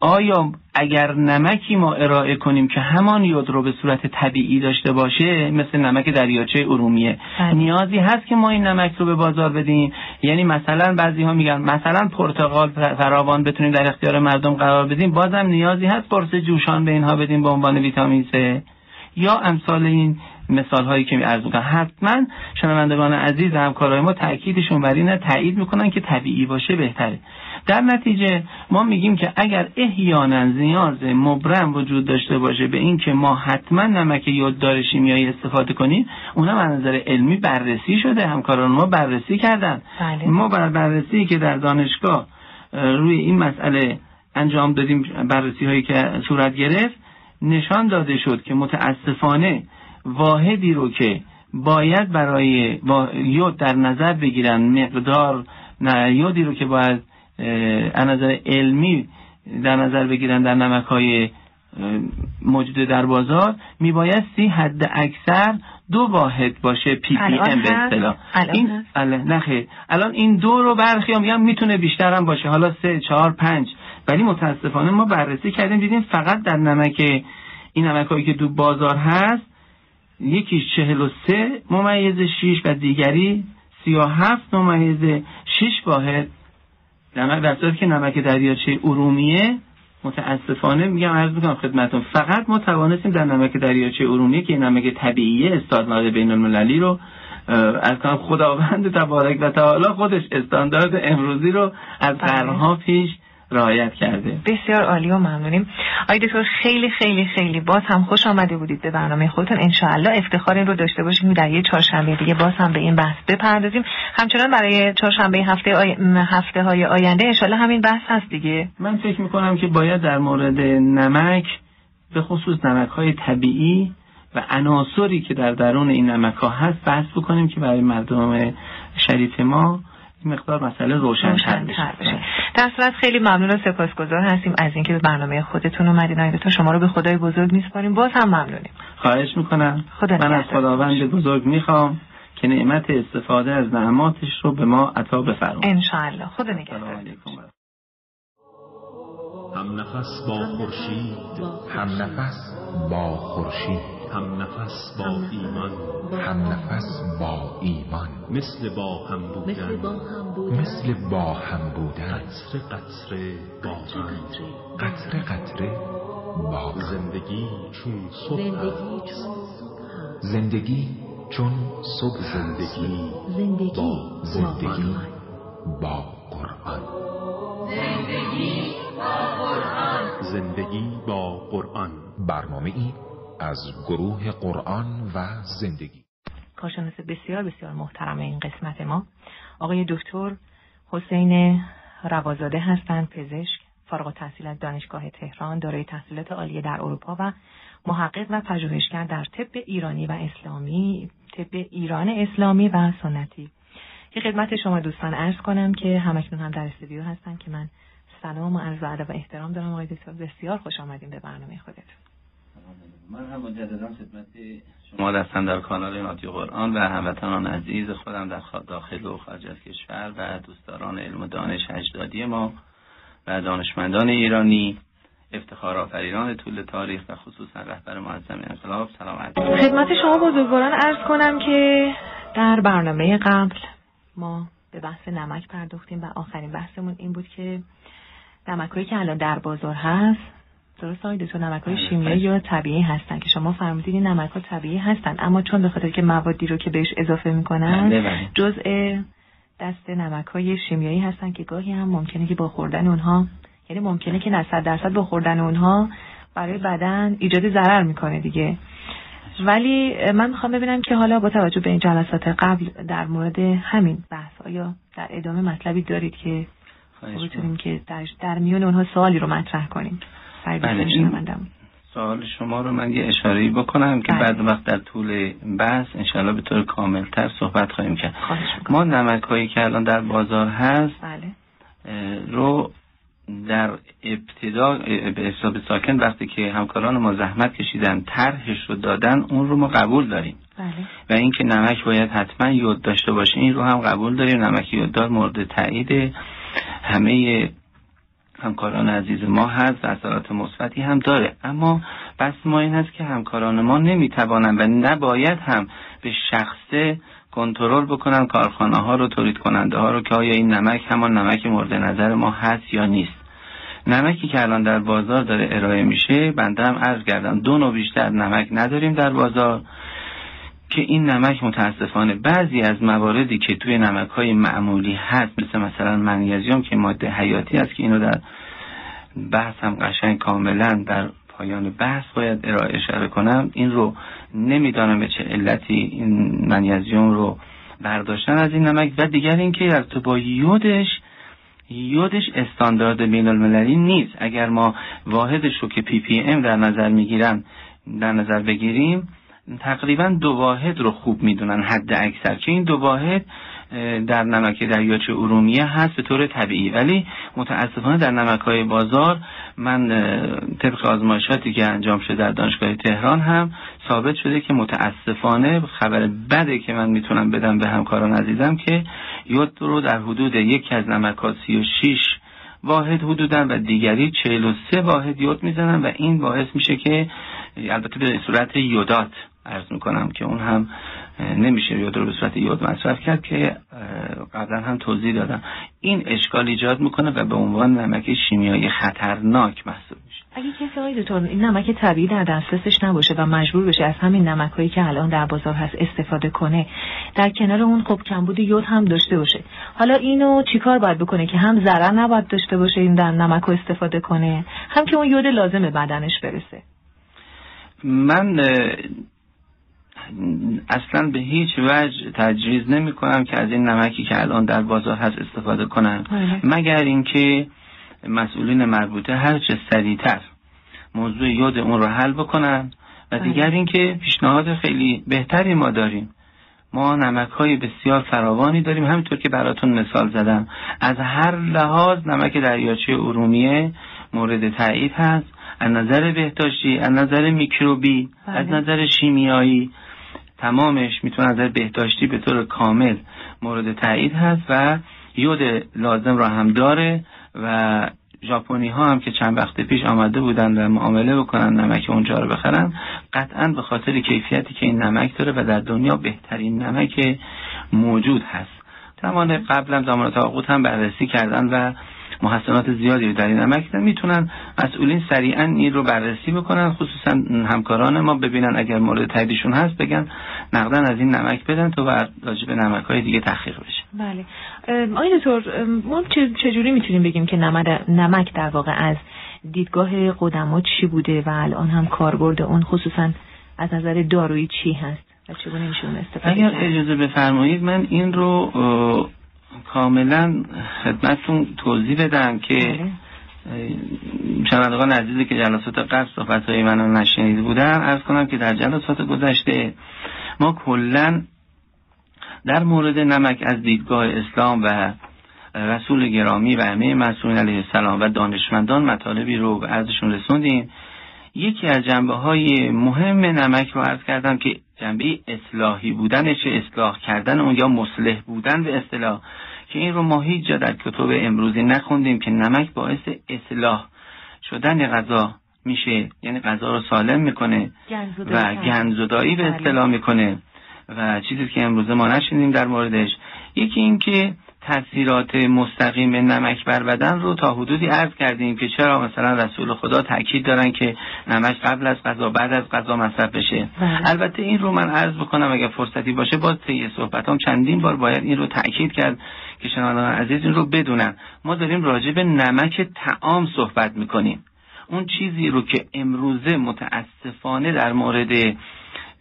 آیا اگر نمکی ما ارائه کنیم که همان یود رو به صورت طبیعی داشته باشه مثل نمک دریاچه ارومیه بله. نیازی هست که ما این نمک رو به بازار بدیم؟ یعنی مثلا بعضی ها میگن مثلا پرتقال فراوان بتونیم در اختیار مردم قرار بدیم بازم نیازی هست قرص جوشان به اینها بدیم به عنوان ویتامین C یا امثال این مثال هایی که می ارزو حتما شنوندگان عزیز همکارای ما تاکیدشون بر اینه تایید می‌کنن که طبیعی باشه بهتره. در نتیجه ما میگیم که اگر احیانا نیاز مبرم وجود داشته باشه به این که ما حتما نمک یوددار شیمیایی استفاده کنیم اونم از نظر علمی بررسی شده همکاران ما بررسی کردن بله. ما بر بررسی که در دانشگاه روی این مسئله انجام دادیم بررسی هایی که صورت گرفت نشان داده شد که متاسفانه واحدی رو که باید برای یود در نظر بگیرن مقدار یودی رو که باید از نظر علمی در نظر بگیرن در نمک های موجود در بازار میبایستی حد اکثر دو واحد باشه پی پی ام به اصطلاح. این نخیر الان این دو رو برخی هم می‌تونه بیشتر هم باشه. حالا سه چهار پنج. ولی متاسفانه ما بررسی کردیم دیدیم فقط در نمک این نمک هایی که تو بازار هست یکیش چهل و سه ممیز شیش و دیگری سی و هفت ممیز شیش واحد. نمک در که نمک دریاچه ارومیه متاسفانه میگم عرض می‌کنم خدمتون فقط ما توانستیم در نمک دریاچه ارومیه که نمک طبیعی استاندارد بین المللی رو از خداوند تبارک و تعالی خودش استاندارد امروزی رو از بله. قرنها پیش رعایت کرده. بسیار عالی و ممنونیم. آقای دکتر خیلی خیلی خیلی باز هم خوش آمده بودید به برنامه خودتون. انشاءالله افتخار این رو داشته باشیم. در یه چهارشنبه دیگه باز هم به این بحث بپردازیم. همچنان برای چهارشنبه هفته آی... هفته های آینده انشاءالله همین بحث هست دیگه. من فکر می‌کنم که باید در مورد نمک به خصوص نمک های طبیعی و عناصری که در درون این نمک ها هست بحث بکنیم که برای مردم شریف ما مقدار مسئله روشن بشه. در صورت خیلی ممنون و سپاسگزار هستیم. از اینکه به برنامه خودتون اومدین. تا شما رو به خدای بزرگ میسپاریم. باز هم ممنونیم. خواهش می‌کنم. خدا من از خداوند بزرگ می‌خوام که نعمت استفاده از نعماتش رو به ما عطا بفرمایید ان خدا نگهدار. هم نفس با خورشید. هم نفس با خورشید. هم نفس با ایمان. هم نفس با ایمان مثل با هم بودن. مثل با هم بودن. قطر قطر باران قطر قطر با زندگی چون صبح زندگی چون صبح زندگی با زندگی با قرآن. زندگی با قرآن. زندگی با قرآن. برنامه ای از گروه قرآن و زندگی. کارشناس بسیار بسیار محترم این قسمت ما آقای دکتر حسین روازاده هستند پزشک فارغ التحصیل از دانشگاه تهران دارای تحصیلات عالیه در اروپا و محقق و پژوهشگر در طب ایرانی و اسلامی طب ایران اسلامی و سنتی. که خدمت شما دوستان عرض کنم که همکنون هم در استودیو هستن که من سلام و عرض ادب و احترام دارم. آقای دکتر بسیار خوش آمدیم به برنامه خودتون. من هم مجددا خدمت شما دستن در کانال رادیو قرآن و هموطنان عزیز خودم در داخل و خارج از کشور و دوستداران علم و دانش اجدادی ما و دانشمندان ایرانی افتخار آفرینان طول تاریخ و خصوصا رهبر معظم انقلاب سلام علیکم خدمت شما بزرگواران عرض کنم که در برنامه قبل ما به بحث نمک پرداختیم و آخرین بحثمون این بود که نمکهایی که الان در بازار هست درست آقای دکتر نمک های بله، شیمیایی یا طبیعی هستن که شما فرمودید این نمک ها طبیعی هستن. اما چون به خاطر که موادی رو که بهش اضافه می‌کنن بله، بله. جزء دست نمک های شیمیایی هستن که گاهی هم ممکنه که با خوردن اونها یعنی ممکنه که 90 درصد با خوردن اونها برای بدن ایجاد ضرر می‌کنه دیگه. ولی من می‌خوام ببینم که حالا با توجه به این جلسات قبل در مورد همین بحث آیا در ادامه مطلبی دارید که بتونیم که در, در میون اونها سوالی رو مطرح کنیم؟ بله این سوال شما رو من یه اشاره بکنم که بله. بعد وقت در طول بحث انشاءالله به طور کاملتر صحبت خواهیم کرد ما نمک هایی که الان در بازار هست بله. رو در ابتدا به حساب ساکن وقتی که همکاران ما زحمت کشیدن طرحش رو دادن اون رو ما قبول داریم بله. و اینکه نمک باید حتما یود داشته باشه این رو هم قبول داریم نمک یوددار مورد تایید همه همکاران عزیز ما هست و اثرات مثبتی هم داره. اما بس ما این هست که همکاران ما نمی‌توانند و نباید هم به شخصه کنترل بکنن کارخانه ها رو تولید کننده ها رو که آیا این نمک همان نمک مورد نظر ما هست یا نیست. نمکی که الان در بازار داره ارائه میشه بنده هم عرض کردم دو نوع بیشتر نمک نداریم در بازار. که این نمک متاسفانه بعضی از مواردی که توی نمک های معمولی هست مثل مثلا منیزیم که ماده حیاتی است که اینو در بحث هم قشنگ کاملا در پایان بحث باید ارائه اشاره کنم این رو نمی‌دانم به چه علتی این منیزیم رو برداشتن از این نمک و دیگر اینکه در تو با یودش یودش استاندارد بین المللی نیست. اگر ما واحدش رو که پی پی ام در نظر می‌گیرن در نظر بگیریم تقریبا دو واحد رو خوب می‌دونن حد اکثر. که این دو واحد در نمک دریاچه ارومیه هست به طور طبیعی. ولی متاسفانه در نمک های بازار من طبق آزمایشاتی که انجام شده در دانشگاه تهران هم ثابت شده که متاسفانه خبر بده که من می‌تونم بدم به همکاران عزیزم که یود رو در حدود یکی از نمک ها 36 واحد حدودا و دیگری 43 واحد یود می‌زنن و این باعث میشه که البته به صورت یودات عرض می‌کنم که اون هم نمیشه یود رو به صورت یود مصرف کرد که قبلا هم توضیح دادم. این اشکال ایجاد می‌کنه و به عنوان نمک شیمیایی خطرناک محسوب میشه. اگه کسی آقای دکتر این نمک طبیعی در دسترسش نباشه و مجبور بشه از همین نمک هایی که الان در بازار هست استفاده کنه در کنار اون خب کمبود یود هم داشته باشه. حالا اینو چیکار باید بکنه که هم ضرر نباید داشته باشه این در نمک رو استفاده کنه هم که اون یود لازم بدنش برسه؟ من اصلا به هیچ وجه تجریز نمی کنم که از این نمکی که الان در بازار هست استفاده کنن بله. مگر اینکه مسئولین مربوطه هر چه سریعتر موضوع یود اون رو حل بکنن و بله. دیگر اینکه پیشنهاد خیلی بهتری ما داریم ما نمک های بسیار فراوانی داریم همینطور که براتون مثال زدم از هر لحاظ نمک دریاچه ارومیه مورد تایید هست از نظر بهداشتی از نظر میکروبی بله. از نظر شیمیایی تمامش می‌تونه از بهداشتی به طور کامل مورد تایید هست و یود لازم را هم داره و ژاپنی ها هم که چند وقت پیش آمده بودن و معامله بکنن نمک اونجا رو بخرن قطعا به خاطر کیفیتی که این نمک داره و در دنیا بهترین نمک موجود هست. زمان قبلا زمان تاقوت هم بررسی کردن و محسنات زیادی رو در این نمک دیدن. می‌تونن مسئولین سریعا این رو بررسی بکنن خصوصا همکاران ما ببینن اگر مورد تاییدشون هست بگن نقدن از این نمک بدن تا بر راجع به نمک های دیگه تحقیق بشه بله آقای دکتر ما چجوری می‌تونیم بگیم که نمک در واقع از دیدگاه قدما چی بوده و الان هم کاربرد اون خصوصا از نظر دارویی چی هست و چگونه میشه اون استفاده اگر اجازه بفرمایید من این رو کاملا خدمتتون توضیح بدم که بله. شنوندگان عزیزی که جلسات قبل صحبت های منو نشنیده بودن ارز کنم که در جلسات گذشته ما کلا در مورد نمک از دیدگاه اسلام و رسول گرامی و همه مسئولین علیه السلام و دانشمندان مطالبی رو به عرضشون رسوندیم یکی از جنبه های مهم نمک رو عرض کردم که جنبه اصلاحی بودنش اصلاح کردن اون یا مصلح بودن به اصطلاح که این رو ما هیچ جا در کتب امروزی نخوندیم که نمک باعث اصلاح شدن غذا میشه یعنی غذا رو سالم می‌کنه و. گنزدایی به. اصطلاح می‌کنه و چیزی که امروزه ما نشنیدیم در موردش یکی این که تاثیرات مستقیم نمک بر بدن رو تا حدودی عرض کردیم که چرا مثلا رسول خدا تاکید دارن که نمک قبل از غذا بعد از غذا مصرف بشه بله. البته این رو من عرض بکنم اگر فرصتی باشه باز طی صحبتام چندین بار باید این رو تاکید کرد که شنوندگان عزیز این رو بدونن. ما داریم راجع به نمک تعام صحبت می‌کنیم. اون چیزی رو که امروزه متاسفانه در مورد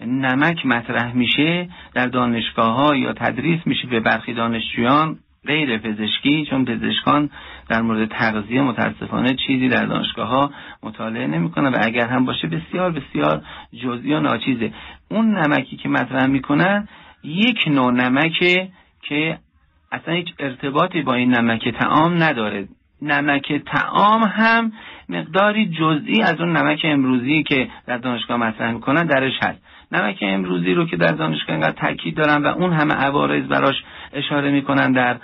نمک مطرح میشه در دانشگاه ها یا تدریس میشه به برخی دانشجویان غیر پزشکی چون پزشکان در مورد تغذیه متاسفانه چیزی در دانشگاه ها مطالعه نمی‌کنه و اگر هم باشه بسیار بسیار جزئی و ناچیزه. اون نمکی که مطرح می‌کنن یک نوع نمکه که اصلا هیچ ارتباطی با این نمک تعام نداره. نمک تعام هم مقداری جزئی از اون نمک امروزی که در دانشگاه مطرح می‌کنن درش هست. نمک امروزی رو که در دانشگاه اینقدر تاکید دارن و اون همه عوارض براش اشاره می‌کنن در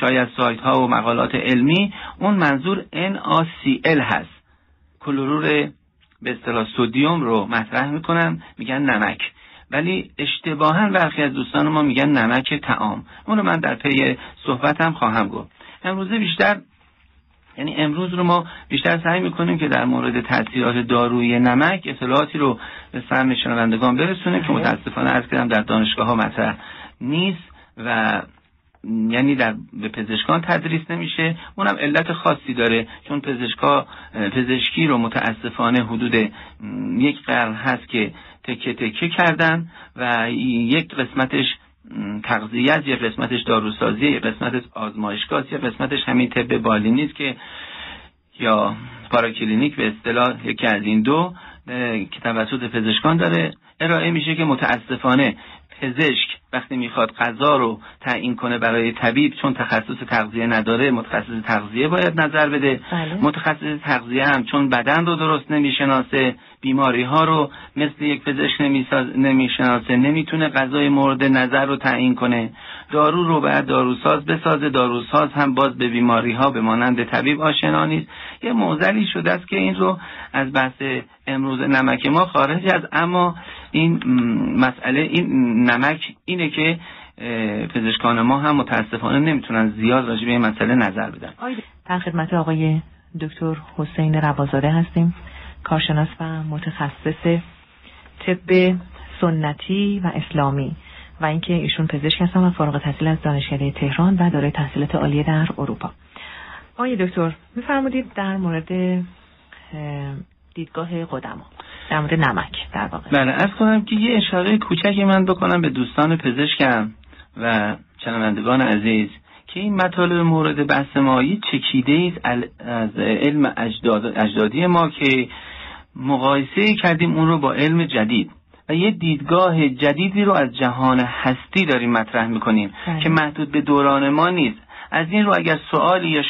شاید سایت ها و مقالات علمی اون منظور NaCl هست. کلورور به اصطلاح سودیوم رو مطرح می‌کنن میگن نمک. ولی اشتباها برخی از دوستان ما میگن نمک تعام اون رو من در پی صحبتم خواهم گفت. امروزه بیشتر یعنی امروز رو ما بیشتر سعی می‌کنیم که در مورد تاثیرات دارویی نمک اطلاعاتی رو به فهم شنوندگان برسونیم که متاسفانه از کردم در دانشگاه ها مطرح نیست و یعنی در به پزشکان تدریس نمیشه. اونم علت خاصی داره چون پزشکا پزشکی رو متاسفانه حدود یک قرن هست که تکه تکه کردن و یک قسمتش تغذیه است یک قسمتش داروسازی یک قسمتش آزمایشگاه یک قسمتش همین طب بالینی است که یا پاراکلینیک به اصطلاح یکی از این دو که توسط پزشکان داره ارائه میشه که متاسفانه پزشک وقتی می‌خواد غذا رو تعیین کنه برای طبیب چون تخصص تغذیه نداره متخصص تغذیه باید نظر بده بله. متخصص تغذیه هم چون بدن رو درست نمی‌شناسه بیماری ها رو مثل یک پزشک نمی‌شناسه نمی‌تونه غذای مورد نظر رو تعیین کنه. دارو رو بعد داروساز بسازه داروساز هم باز به بیماری ها به مانند طبیب آشنا نیست. یه موزلی شده است که این رو از بحث امروز نمک ما خارج از اما این مسئله این نمک اینه که پزشکان ما هم متاسفانه نمی‌تونن زیاد راجع به این مسئله نظر بدن. در خدمت آقای دکتر حسین روازاده هستیم. کارشناس و متخصص طب سنتی و اسلامی و اینکه ایشون پزشک هستن و فارغ التحصیل از دانشکده تهران و دارای تحصیلات عالیه در اروپا. آقای دکتر میفرمودید در مورد دیدگاه قدما در مورد نمک در واقع. بله از کنم که یه اشاره کوچکی من بکنم به دوستان پزشکم و شنوندگان عزیز که این مطالب مورد بحث ما یه چکیده از علم اجداد، اجدادی ما که مقایسه کردیم اون رو با علم جدید. و یه دیدگاه جدیدی رو از جهان هستی داریم مطرح می‌کنیم بله. که محدود به دوران ما نیست. از این رو اگر سوالی یا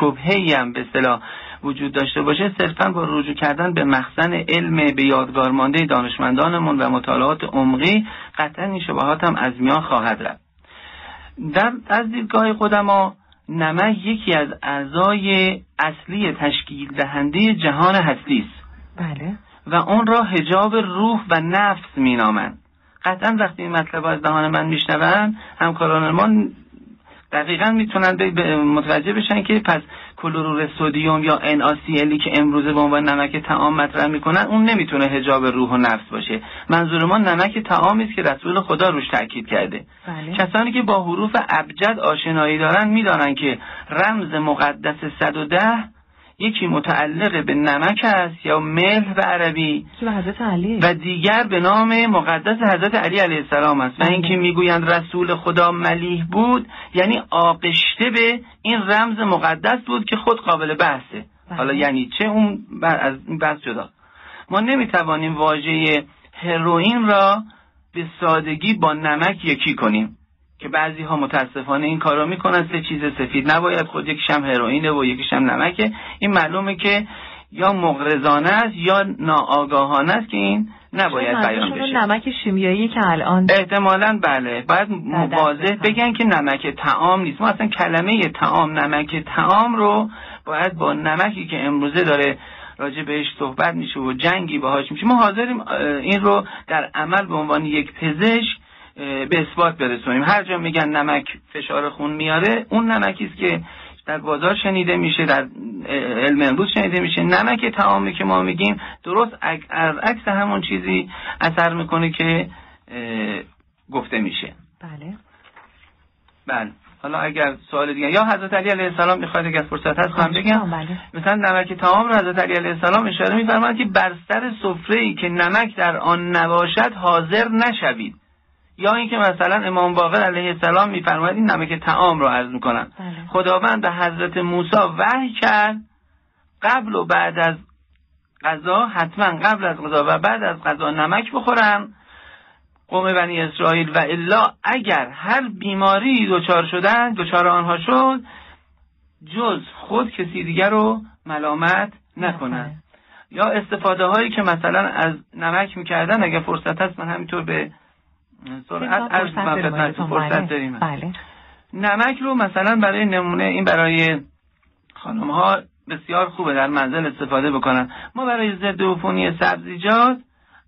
شبهه هم به اصطلاح وجود داشته باشه صرفا با رجوع کردن به مخزن علم به یادگار مانده دانشمندانمون و مطالعات عمقی قطعا این شبهات هم از میان خواهد رفت. در از دیدگاه قدما نمک یکی از اعضای اصلی تشکیل دهنده جهان هستی است بله. و اون را هجاب روح و نفس مینامند. قطعا وقتی این مطلب از دهان من میشنوند همکاران ما دقیقا می‌تونن متوجه بشن که پس کلورور سودیوم یا NaCl که امروزه به عنوان نمک تعام مطرح می‌کنن اون نمی‌تونه هجاب روح و نفس باشه. منظور ما نمک تعامی است که رسول خدا روش تاکید کرده. بله. کسانی که با حروف ابجد آشنایی دارن می‌دانن که رمز مقدس 110 یکی متعلق به نمک است یا ملح به عربی و دیگر به نام مقدس حضرت علی علیه السلام است. و بله. اینکه می‌گویند رسول خدا ملیح بود یعنی آقشته به این رمز مقدس بود که خود قابل بحثه. بله. حالا یعنی چه اون از این بحث جدا. ما نمی‌توانیم واژه هروئین را به سادگی با نمک یکی کنیم. که بعضی ها متاسفانه این کارو می‌کنن سه چیز سفید. نباید خود یکیشم هروئینه و یکیشم نمکه. این معلومه که یا مغرضانه است یا ناآگاهانه است که این نباید بیان بشه. نمک شیمیایی که الان احتمالا بله. باید واضح بگن که نمک تعام نیست. ما اصلا کلمه تعام نمک تعام رو باید با نمکی که امروزه داره راجع بهش صحبت میشه و جنگی باهاش میشه. ما حاضریم این رو در عمل به عنوان یک پزشک به اثبات برسونیم. هر جا میگن نمک فشار خون میاره اون نمکی است که در بازار شنیده میشه در علم امروز شنیده میشه. نمک تعامی که ما میگیم درست از عکس همون چیزی اثر می‌کنه که گفته میشه. بله. بله. حالا اگر سوال دیگه یا حضرت علی علیه السلام می‌خواد اگر فرصت هست من بگم. بله. مثلا نمک تمام رو حضرت علی علیه السلام اشاره میفرمایند که بر سر سفره ای که نمک در آن نباشد حاضر نشوید. یا اینکه مثلا امام باقر علیه السلام میفرماید این نمک تعام رو عرض می‌کنن بله. خداوند به حضرت موسی وحی کرد قبل و بعد از غذا حتما قبل از غذا و بعد از غذا نمک بخورن. قوم بنی اسرائیل و الا اگر هر بیماری دچار شدن دچار آنها شد جز خود کسی دیگر رو ملامت نکنن. یا استفاده هایی که مثلا از نمک می‌کردن اگر فرصت هست من همینطور به سرعت از فرصت داریم. بله. نمک رو مثلا برای نمونه این برای خانم ها بسیار خوبه در منزل استفاده بکنن. ما برای ضد عفونی سبزیجات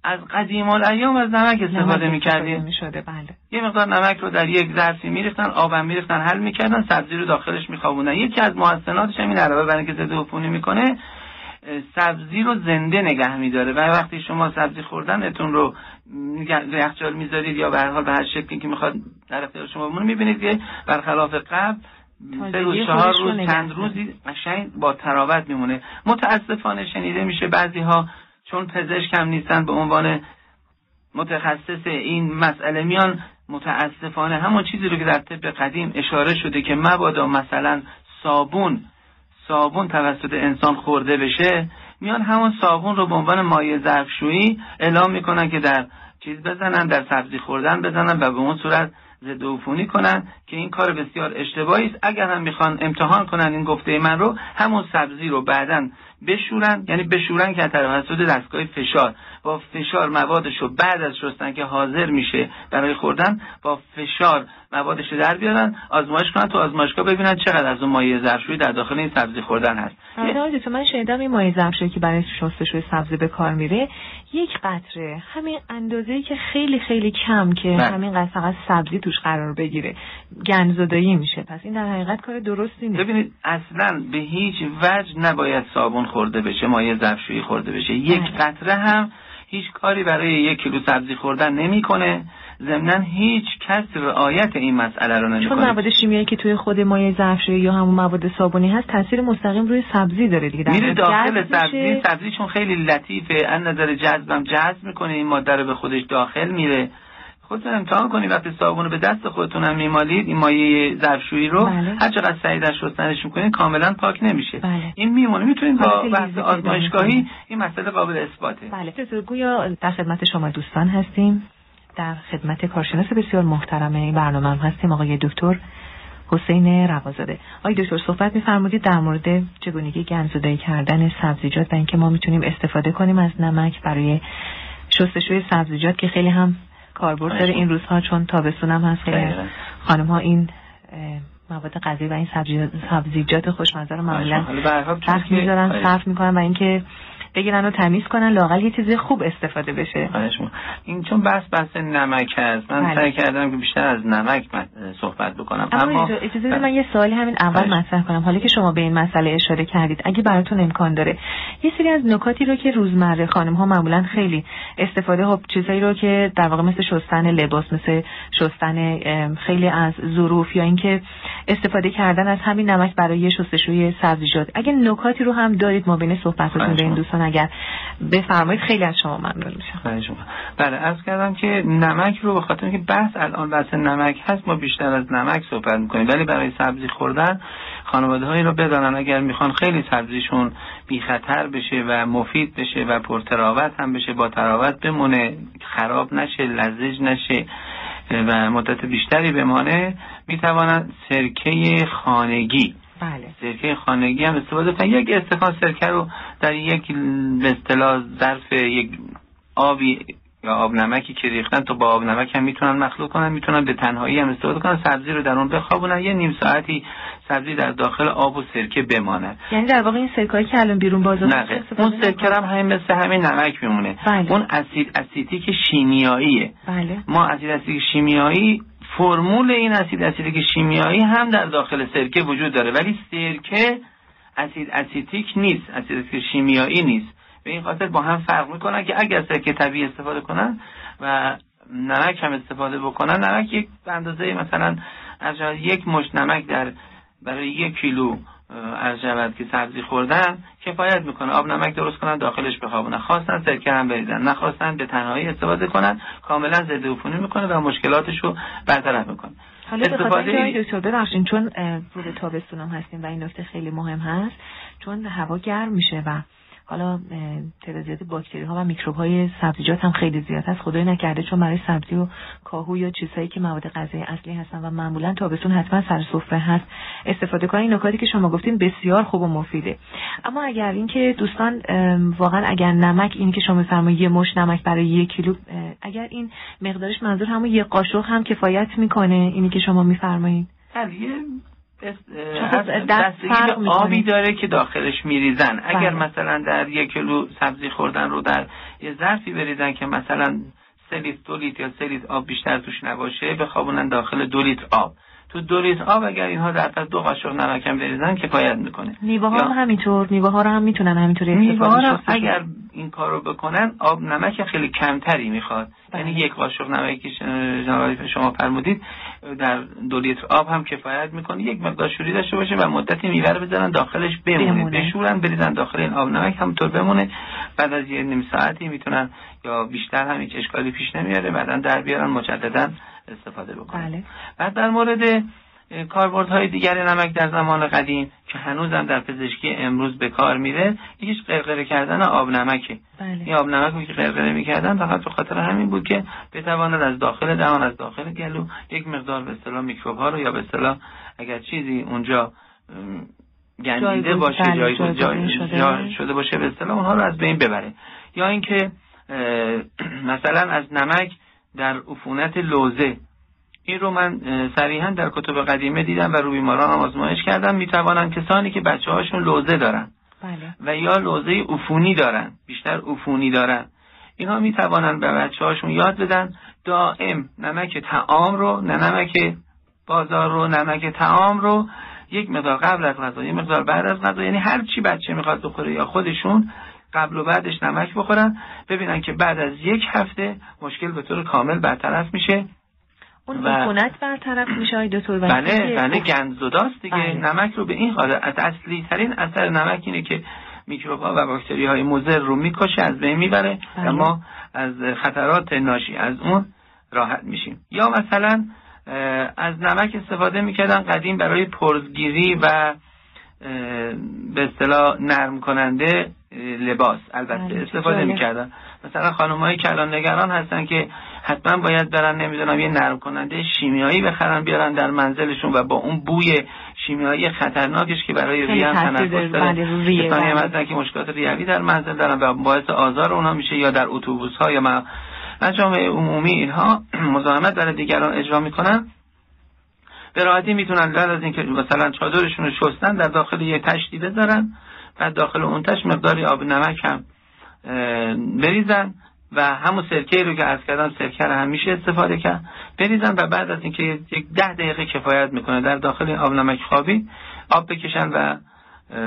از قدیم الایام از نمک استفاده می‌کردیم. بله. یه مقدار نمک رو در یک ظرفی میریختن آبم میریختن حل می‌کردن سبزی رو داخلش میخوابوندن. یکی از محسناتش هم این علاوه برای اینکه ضد عفونی می‌کنه سبزی رو زنده نگه میداره. و وقتی شما سبزی خوردن اتون رو یخچال می‌ذارید یا به هر حال به هر شکلی که می‌خواد در اختیار شما بمونه می‌بینید که برخلاف قبل سه روز چهار روز چند روزی قشنگ با تراوت میمونه. متاسفانه شنیده میشه بعضی ها چون پزشک هم نیستن به عنوان متخصص این مسئله میان متاسفانه همون چیزی رو که در طب قدیم اشاره شده که مبادا مثلا صابون صابون توسط انسان خورده بشه میان همون صابون رو به عنوان مایع ظرفشویی اعلام می‌کنن که در چیز بزنن در سبزی خوردن بزنن و به اون صورت ضد عفونی کنن که این کار بسیار اشتباهی است. اگر هم می‌خوان امتحان کنن این گفته من رو همون سبزی رو بعدا بشورن یعنی بشورن که توسط دستگاه فشار با فشار موادش رو بعد از شستن که حاضر میشه برای خوردن با فشار موادش رو در بیارن آزمایش کنن تو آزمایشگاه ببینن چقدر از اون مایع ظرفشویی در داخل این سبزی خوردن هست. آره تو من شنیدم این مایع ظرفشویی که برای شستشوی سبزی به کار میره یک قطره همین اندازه‌ای که خیلی خیلی کم که. همین قطره فقط سبزی توش قرار بگیره گندزدایی میشه پس این در حقیقت کار درستی نیست ببینید اصلا به هیچ وجه نباید صابون خورده بشه مایع ظرفشویی خورده بشه یک بله. قطره هم هیچ کاری برای یک کیلو سبزی خوردن نمی‌کنه ضمنا هیچ کس رعایت این مسئله رو چون نمی‌کنه مواد شیمیایی که توی خود مایع ظرفشویی یا همون مواد صابونی هست تاثیر مستقیم روی سبزی داره دیگه. میره داخل سبزی. سبزی. چون خیلی لطیفه. از نظر جذبم جذب می‌کنه. این ماده رو به خودش داخل میره. خودتون امتحان کنید وقتی صابون رو به دست خودتون هم میمالید این مایه ظرفشویی رو بله. هر چقدر سعی در شستنش می‌کنید کاملا پاک نمیشه. بله. این میمونه. می‌تونید با بحث آزمایشگاهی. این مسئله قابل اثباته. بله. گویا در خدمت شما دوستان هستیم. در خدمت کارشناس بسیار محترم این برنامه هم هستیم آقای دکتر حسین روازاده آقای دکتر صحبت میفرمودید در مورد چگونگی گندزدایی کردن سبزیجات و اینکه ما می‌تونیم استفاده کنیم از نمک برای شستشوی سبزیجات که خیلی هم کاربرد داره این روزها چون تابستون هم هست خیلی. خانم ها این مواد غذایی و این سبزی- سبزیجات خوشمزه رو معمولا صرف که- می‌ذارن آره. صرف می‌کنن و اینکه بگیرن و تمیز کنن لاقل یه چیزی خوب استفاده بشه. این چون بحث بحث نمک هست من بله. سعی کردم که بیشتر از نمک صحبت بکنم اما اما اجازه بدید من یه سوالی همین اول. مطرح کنم حالا که شما به این مسئله اشاره کردید اگه براتون امکان داره یه سری از نکاتی رو که روزمره خانم ها معمولا خیلی استفاده ها چیزایی رو که در واقع مثل شستن لباس مثل شستن خیلی از ظروف یا اینکه استفاده کردن از همین نمک برای شستشوی سبزیجات اگه نکاتی رو هم دارید ما بین صحبتتون به این. دوستان اگر بفرمایید خیلی از شما ممنون میشم. بله از کردم که نمک رو به خاطر اینکه بحث الان بحث نمک هست ما بیشتر از نمک صحبت می‌کنیم. ولی برای سبزی خوردن خانواده هایی رو بدانن. اگر می‌خوان خیلی سبزیشون بی خطر بشه و مفید بشه و پرتراوت هم بشه با تراوت بمونه خراب نشه لزج نشه و مدت بیشتری بمانه می‌توانن سرکه خانگی بله. سرکه خانگی هم استفاده کنن یک استکان سرکه رو در یک به اصطلاح ظرف یک آبی یا آب نمکی که ریختن تو با آب نمک هم می‌تونن مخلوط کنن می‌تونن به تنهایی هم استفاده کنن سبزی رو در اون بخوابونن. یه نیم ساعتی سبزی در داخل آب و سرکه بمانه یعنی در واقع این سرکایی که الان بیرون بازار نه اون سرکه؟ هم همین مثل همین نمک میمونه. بله. اون اسید اسیتیک شیمیاییه. بله. ما اسید اسیتیک شیمیایی فرمول این اسید اسیتیک شیمیایی هم در داخل سرکه وجود داره. ولی سرکه اسید اسیتیک نیست اسید اسیتیک شیمیایی نیست. به این خاطر با هم فرق می‌کنن که اگر سرکه طبیعی استفاده کنن و نمک هم استفاده بکنن نمک یک اندازه مثلا یک مش نمک در برای یک کیلو از شود که سبزی خوردن کفایت می‌کنه. آب نمک درست کنن داخلش بخوابونن. خواستن سرکه هم بریزن. نخواستن به تنهایی استفاده کنن. کاملا ضد عفونی می‌کنه و مشکلاتش رو برطرف می‌کنه. حالا به خاطر دکتر ببخشید چون اه، رو تابستون هم هستیم و این نکته خیلی مهم هست چون هوا گرم میشه و حالا تعداد زیاد باکتری ها و میکروب های سبزیجات هم خیلی زیاد هست. خدای نکرده چون برای سبزی و کاهو یا چیزهایی که مواد غذایی اصلی هستن و معمولا تابستون حتما سر سفره هست. استفاده کنید. نکاتی که شما گفتین بسیار خوب و مفیده. اما اگر اینکه دوستان واقعا اگر نمک این که شما میفرمایید یه مش نمک برای یک کیلو اگر این مقدارش منظور همون یه قاشق هم کفایت می‌کنه اینی که شما میفرمایید. بله خب از دست بستگی فرق به. آبی داره که داخلش میریزن اگر بله. مثلا در یک کیلو سبزی خوردن رو در یه ظرفی بریزن که مثلا سه لیتر دو لیتر یا سه لیتر آب بیشتر توش نباشه بخوابونن داخل دو لیتر آب تو دو لیتر آب اگر اینها در پس دو قاشق نمک هم بریزن کفایت می‌کنه میوه ها هم همینطور میوه ها رو هم می‌تونن همینطوری میوه ها شستشو. اگر این کار رو بکنن آب نمک خیلی کمتری می‌خواد بله. یعنی یک قاشق نمکی جناب شما فرمودید در دو لیتر آب هم کفایت می‌کنه یک مقدار شوری داشته باشه و مدتی میوه رو بذارن داخلش بمونه, بمونه. بشورن بریزن داخل این آب نمک همونطور بمونه بعد از یه نیم ساعتی می‌تونن یا بیشتر هم هیچ اشکالی پیش نمیاره بعدا در بیارن مجددا استفاده بکنن بله. بعد در مورد اه، کاربردهای دیگر نمک در زمان قدیم که هنوزم در پزشکی امروز به کار میره یکیش قرقره کردن آب نمکه. این بله آب نمک رو که قرقره می‌کردن فقط به خاطر همین بود که بتواند از داخل دهان از داخل گلو یک مقدار به اصطلاح میکروب ها رو یا به اصطلاح اگر چیزی اونجا گندیده باشه بله، جایگزین جایگزین جای- شده. جا- شده باشه به اصطلاح اونها رو از بین ببره. یا اینکه مثلا از نمک در عفونت لوزه. این رو من صریحا در کتب قدیمه دیدم و رو بیماران هم آزمایش کردم. می‌توانن کسانی که بچه هاشون لوزه دارن بله. و یا لوزه عفونی دارن بیشتر عفونی دارن اینها می توانن به بچه هاشون یاد بدن. دائم نمک تعام رو نه نمک بازار رو نمک تعام رو. یک مقدار قبل از غذا یک مقدار بعد از غذا یعنی هر چی بچه می‌خواد بخوره یا خودشون قبل و بعدش نمک بخورن ببینن که بعد از یک هفته مشکل به طور کامل برطرف میشه اون و- عفونت برطرف میشه آقای دکتر بله بله گندزداست دیگه بله. نمک رو به این حالت اصلی ترین اثر نمک اینه که میکروب ها و باکتری های مضر رو می‌کشه از بین می‌بره بله. و ما از خطرات ناشی از اون راحت میشیم یا مثلا از نمک استفاده می‌کردن قدیم برای پرزگیری و به اصطلاح نرم کننده لباس البته بله، استفاده. می‌کردن مثلا خانم های کلان نگران هستن که حتما باید برن نمی‌دونم یه نرم کننده شیمیایی بخرن بیارن در منزلشون و با اون بوی شیمیایی خطرناکش که برای ریه هم تنفس داره. بله، بله. هستن که مشکلات ریوی در منزل دارن و باعث آزار اونها میشه یا در اتوبوس ها یا م- مجامع عمومی اینها مزاحمت برای دیگران اجرا می‌کنن به راحتی می‌تونن بعد از اینکه مثلا چادرشون رو شستن در داخل یه تشتی بذارن بعد داخل اون تشت مقداری آب نمک هم بریزن و همون سرکه رو که عرض کردم سرکه رو هم میشه استفاده کرد. بریزن و بعد از اینکه یک ده دقیقه کفایت می‌کنه در داخل آب نمک خوابی آب بکشن و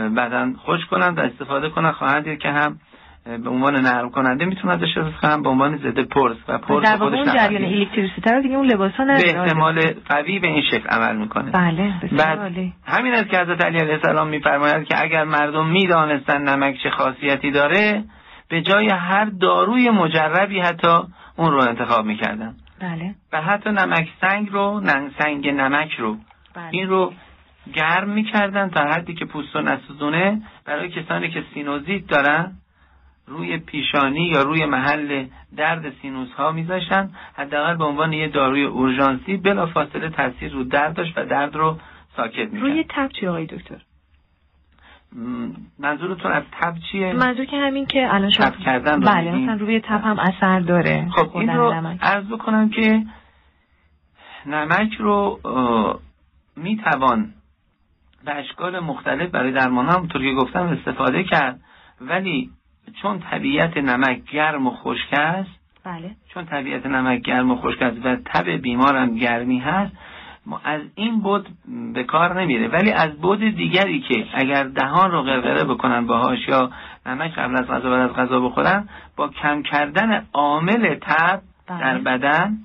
بعدا خوش کنن و استفاده کنن. خواهند دید که هم به عنوان نرم کننده می‌تونن ازش استفاده کنن به عنوان ضد پرس و پرس در واقع خودش اون جریان. الکتریسیته رو دیگه اون لباس ها به احتمال قوی به این شکل عمل می‌کنه. بله بسیار بعد عالی. همین است که حضرت علی علیه السلام میفرماید که اگر مردم می‌دانستن نمک چه خاصیتی داره به جای هر داروی مجربی حتی اون رو انتخاب می‌کردن. بله. و حتی نمک سنگ رو ننگ سنگ نمک رو. بله. این رو گرم می‌کردن تا حدی که پوست و نسوزونه برای کسانی که سینوزیت دارن روی پیشانی یا روی محل درد سینوس ها میذاشتن حداقل به عنوان یه داروی اورژانسی بلا فاصله تاثیر رو درد داشت و درد رو ساکت می‌کرد روی تب چی آقای دکتر منظورتون از تب چیه؟ منظور که همین که الان شما تب کردن رو بله؟ مثلا روی تب هم اثر داره خب این رو نمک. عرض بکنم که نمک رو می توان به اشکال مختلف برای درمان هم که گفتم استفاده کرد ولی چون طبیعت نمک گرم و خشک است بله. چون طبیعت نمک گرم و خشک است و تب بیمارم گرمی هست ما از این بود به کار نمیره. ولی از بود دیگری که اگر دهان رو غرغره بکنن باهاش یا نمک قبل از غذا بعد از غذا بخورن با کم کردن عامل تب بله. در بدن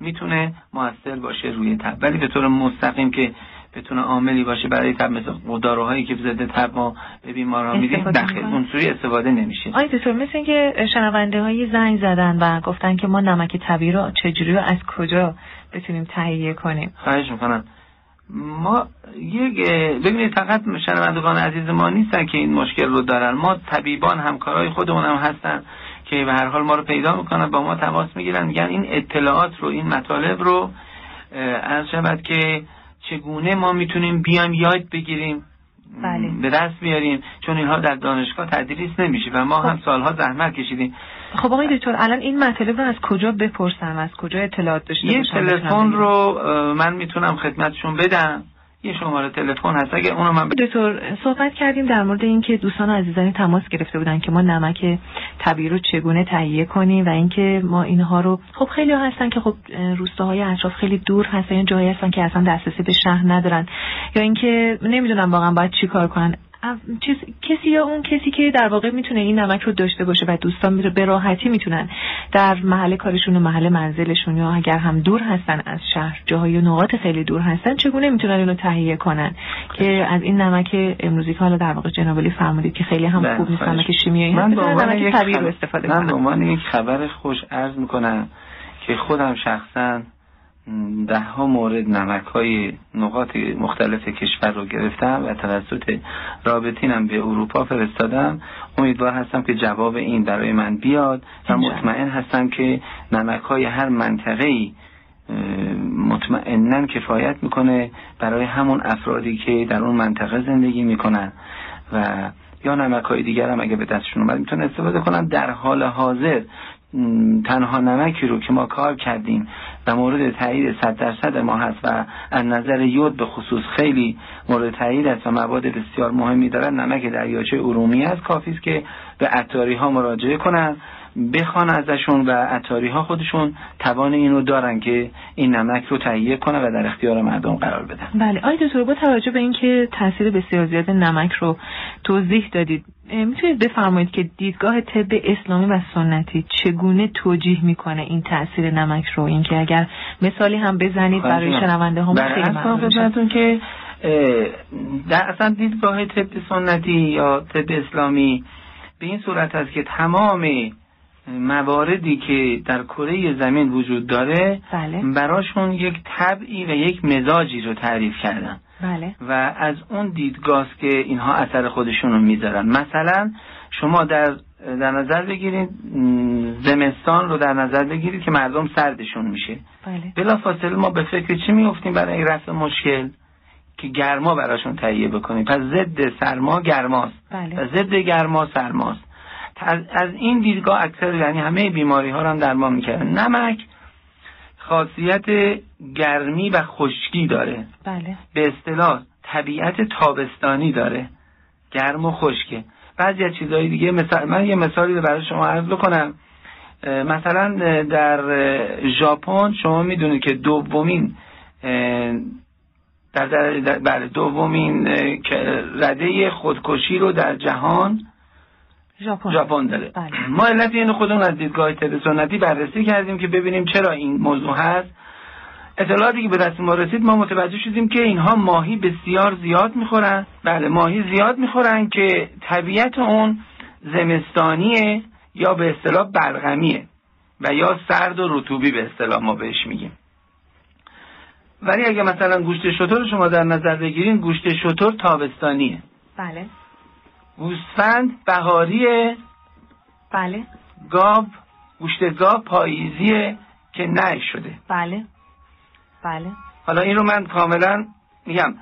می‌تونه موثر باشه روی تب. ولی به طور مستقیم که بتونه عاملی باشه برای تب مثل داروهایی که ضد تب ما به بیماران میدیم داخل؟ اونطوری استفاده نمیشه. آقای دکتر مثل اینکه شنونده های زنگ زدن و گفتن که ما نمک طبیعی رو چجوری و از کجا بتونیم تهیه کنیم؟ خواهش می‌کنم. ما یک ببینید فقط شنوندگان عزیز ما نیستن که این مشکل رو دارن. ما طبیبان همکارای خودمون هم هستن که به هر حال ما رو پیدا می‌کنن با ما تماس می‌گیرن میگن این اطلاعات رو این مطالب رو از شود که چگونه ما می‌تونیم بیایم یاد بگیریم؟ بله. به دست بیاریم. چون اینها در دانشگاه تدریس نمیشه و ما هم سالها زحمت کشیدیم. خب آقای دکتر الان این مطالب رو از کجا بپرسم؟ از کجا اطلاعات داشته یه تلفن رو من می‌تونم خدمتشون بدم. یه شماره تلفن هست. اگه اونو من ب... دکتر صحبت کردیم در مورد اینکه دوستان عزیزانی تماس گرفته بودن که ما نمک طبیعی رو چگونه تهیه کنیم و اینکه ما اینها رو خب خیلی ها هستن که خب روستاهای اطراف خیلی دور هستن جایی هستن که اصلا دسترسی به شهر ندارن یا اینکه نمی‌دونم واقعا باید چی کار کنن. چیز کسی یا اون کسی که در واقع می‌تونه این نمک رو داشته باشه و دوستان میره به راحتی می‌تونن در محل کارشون و محل منزلشون یا اگر هم دور هستن از شهر جاهای نقاط خیلی دور هستن چگونه می‌تونن اینو تهیه کنن؟ که از این نمک امروزی که حالا در واقع جناب علی فرمودید که خیلی هم بله، خوب نیست. نمک شیمیایی من به عنوان خبر- استفاده من به عنوان یک خبر خوش عرض می‌کنم که خودم شخصا ده ها مورد نمک های نقاط مختلف کشور رو گرفتم و توسط رابطینم به اروپا فرستادم. امیدوار هستم که جواب این برای من بیاد و. مطمئن هستم که نمک های هر منطقه ای مطمئنا کفایت می‌کنه برای همون افرادی که در اون منطقه زندگی می‌کنن. و یا نمک های دیگر هم اگه به دستشون اومد می‌تونن استفاده کنن. در حال حاضر تنها نمکی رو که ما کار کردیم و مورد تایید صد درصد ما هست و از نظر یود به خصوص خیلی مورد تایید است و مواد بسیار مهمی دارن نمک دریاچه ارومی است کافی است که به عطاری ها مراجعه کنن. بخوان ازشون و عطاری ها خودشون توان اینو دارن که این نمک رو تهیه کنن و در اختیار مردم قرار بدن. بله. آقای دکتر با توجه به اینکه تاثیر بسیار زیاد نمک رو توضیح دادید می‌تونید بفرمایید که دیدگاه طب اسلامی و سنتی چگونه توجیه می‌کنه این تاثیر نمک رو؟ اینکه اگر مثالی هم بزنید برای شنونده هم خیلی ممنون که در اصلا دیدگاه طب سنتی یا طب اسلامی به این صورت است که تمام مواردی که در کره زمین وجود داره بله. براشون یک طبعی و یک مزاجی رو تعریف کردن بله. و از اون دیدگاه که اینها اثر خودشون رو می‌ذارن مثلا شما در در نظر بگیرید زمستان رو در نظر بگیرید که مردم سردشون میشه بله. بلا فاصله ما به فکر چی میفتیم برای رفع مشکل که گرما براشون تهیه بکنیم پس ضد سرما گرماست بله. و ضد گرما سرماست از این دیدگاه اکثر یعنی همه بیماری ها رو هم درمان می‌کردن. نمک خاصیت گرمی و خشکی داره. بله. به اصطلاح طبیعت تابستانی داره. گرم و خشکه. بعضی از چیزهای دیگه مثلا من یه مثالی رو برای شما عرض بکنم. مثلا در ژاپن شما می‌دونید که دومین در, در, در بله دومین رده خودکشی رو در جهان ژاپن. داره. بله. ما علت اینو خودمون از دیدگاه طب سنتی بررسی کردیم که ببینیم چرا این موضوع هست. اطلاعاتی که به دست ما رسید ما متوجه شدیم که اینها ماهی بسیار زیاد می‌خورن. بله ماهی زیاد می‌خورن که طبیعت اون زمستانیه یا به اصطلاح برغمیه و یا سرد و رطوبی به اصطلاح ما بهش میگیم. ولی اگه مثلا گوشت شطور شما در نظر بگیرین گوشت شطور تابستانیه. بله. گوسفند بهاریه بله. گاو گوشت گاو پاییزیه که نه شده. بله. بله. حالا این رو من کاملا میگم.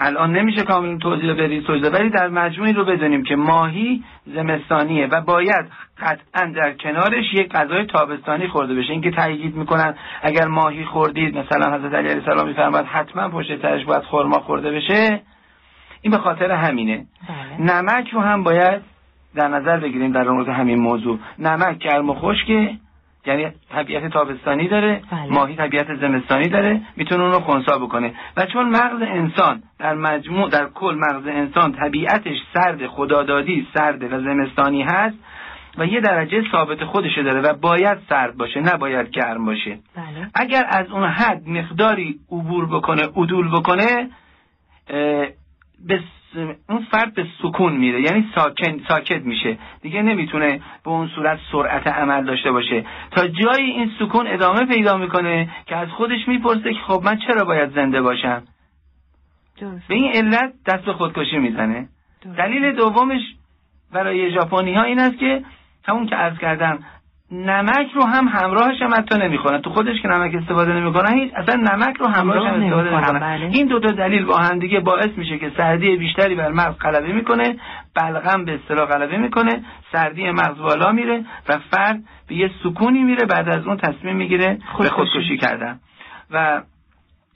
الان نمیشه کاملا توضیح بدید توضیح ولی در مجموعی رو بدونیم که ماهی زمستانیه و باید قطعا در کنارش یک غذای تابستانی خورده بشه. اینکه تاکید می‌کنن اگر ماهی خوردید مثلا حضرت علی علیه السلام میفرماد حتما پشت سرش باید خورما خورده بشه. این به خاطر همینه بله. نمک رو هم باید در نظر بگیریم در مورد همین موضوع نمک گرم و خشکه یعنی طبیعت تابستانی داره بله. ماهی طبیعت زمستانی داره می‌تونه اون رو خونسا بکنه و چون مغز انسان در مجموع در کل مغز انسان طبیعتش سرد خدادادی سرد و زمستانی هست و یه درجه ثابت خودشه داره و باید سرد باشه نباید گرم باشه بله. اگر از اون حد مقداری عبور بکنه عدول بکنه به اون فرد به سکون میره یعنی ساکن ساکت میشه دیگه نمی‌تونه به اون صورت سرعت عمل داشته باشه تا جایی این سکون ادامه پیدا می‌کنه که از خودش می‌پرسه که خب من چرا باید زنده باشم درست. به این علت دست به خودکشی می‌زنه درست. دلیل دومش برای ژاپنی ها این است که همون که عرض کردم نمک رو هم همراهش هم حتی نمی‌خورن تو خودش که نمک استفاده نمی‌کنن هیچ اصلا نمک رو همراهش هم استفاده نمی‌کنن بله. این دو تا دلیل با هم دیگه باعث میشه که سردی بیشتری بر مغز غلبه می‌کنه بلغم به اصطلاح غلبه می‌کنه سردی مغز بالا میره و فرد به یه سکونی میره بعد از اون تصمیم می‌گیره به خودکشی کردن. و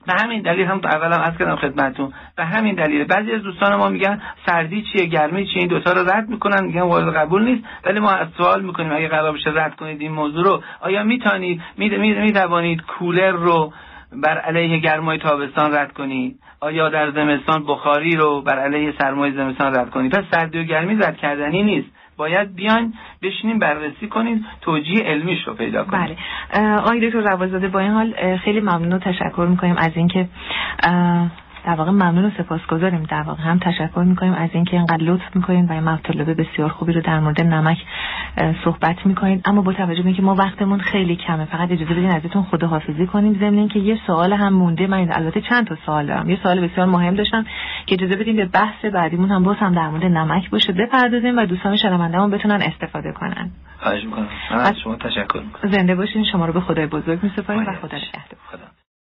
به همین دلیل هم اولم از کردم خدمتتون به همین دلیل بعضی از دوستان ما میگن سردی چیه گرمی چیه این دوتا رو رد می‌کنن میگن وارد قبول نیست ولی ما از سوال می‌کنیم اگه قرار بشه رد کنید این موضوع رو. آیا می‌تونید می‌توانید کولر رو بر علیه گرمای تابستان رد کنید؟ آیا در زمستان بخاری رو بر علیه سرمای زمستان رد کنید؟ پس سردی و گرمی رد کردنی نیست. باید بیان بشینیم بررسی کنیم توجیه علمیش رو پیدا کنیم. بله. آقای دکتر روازاده با این حال خیلی ممنون تشکر می‌کنیم از اینکه در واقع ممنون و سپاسگزاریم. در واقع هم تشکر می‌کنیم از اینکه اینقدر لطف می‌کنین و این مطالب بسیار خوبی رو در مورد نمک صحبت می‌کنین. اما با توجه به اینکه ما وقتمون خیلی کمه فقط اجازه بدین ازتون خداحافظی کنیم. ضمن اینکه یه سوال هم مونده. من البته چند تا سوال دارم. یه سوال بسیار مهم داشتم که اجازه بدین به بحث بعدیمون هم باز هم در مورد نمک باشه بپردازیم و دوستان شنوندهمون بتونن استفاده کنن. خواهش می‌کنم. من از شما تشکر می‌کنم. زنده باشین. شما رو به خدای بزرگ میسپاریم و خدا نگهدار.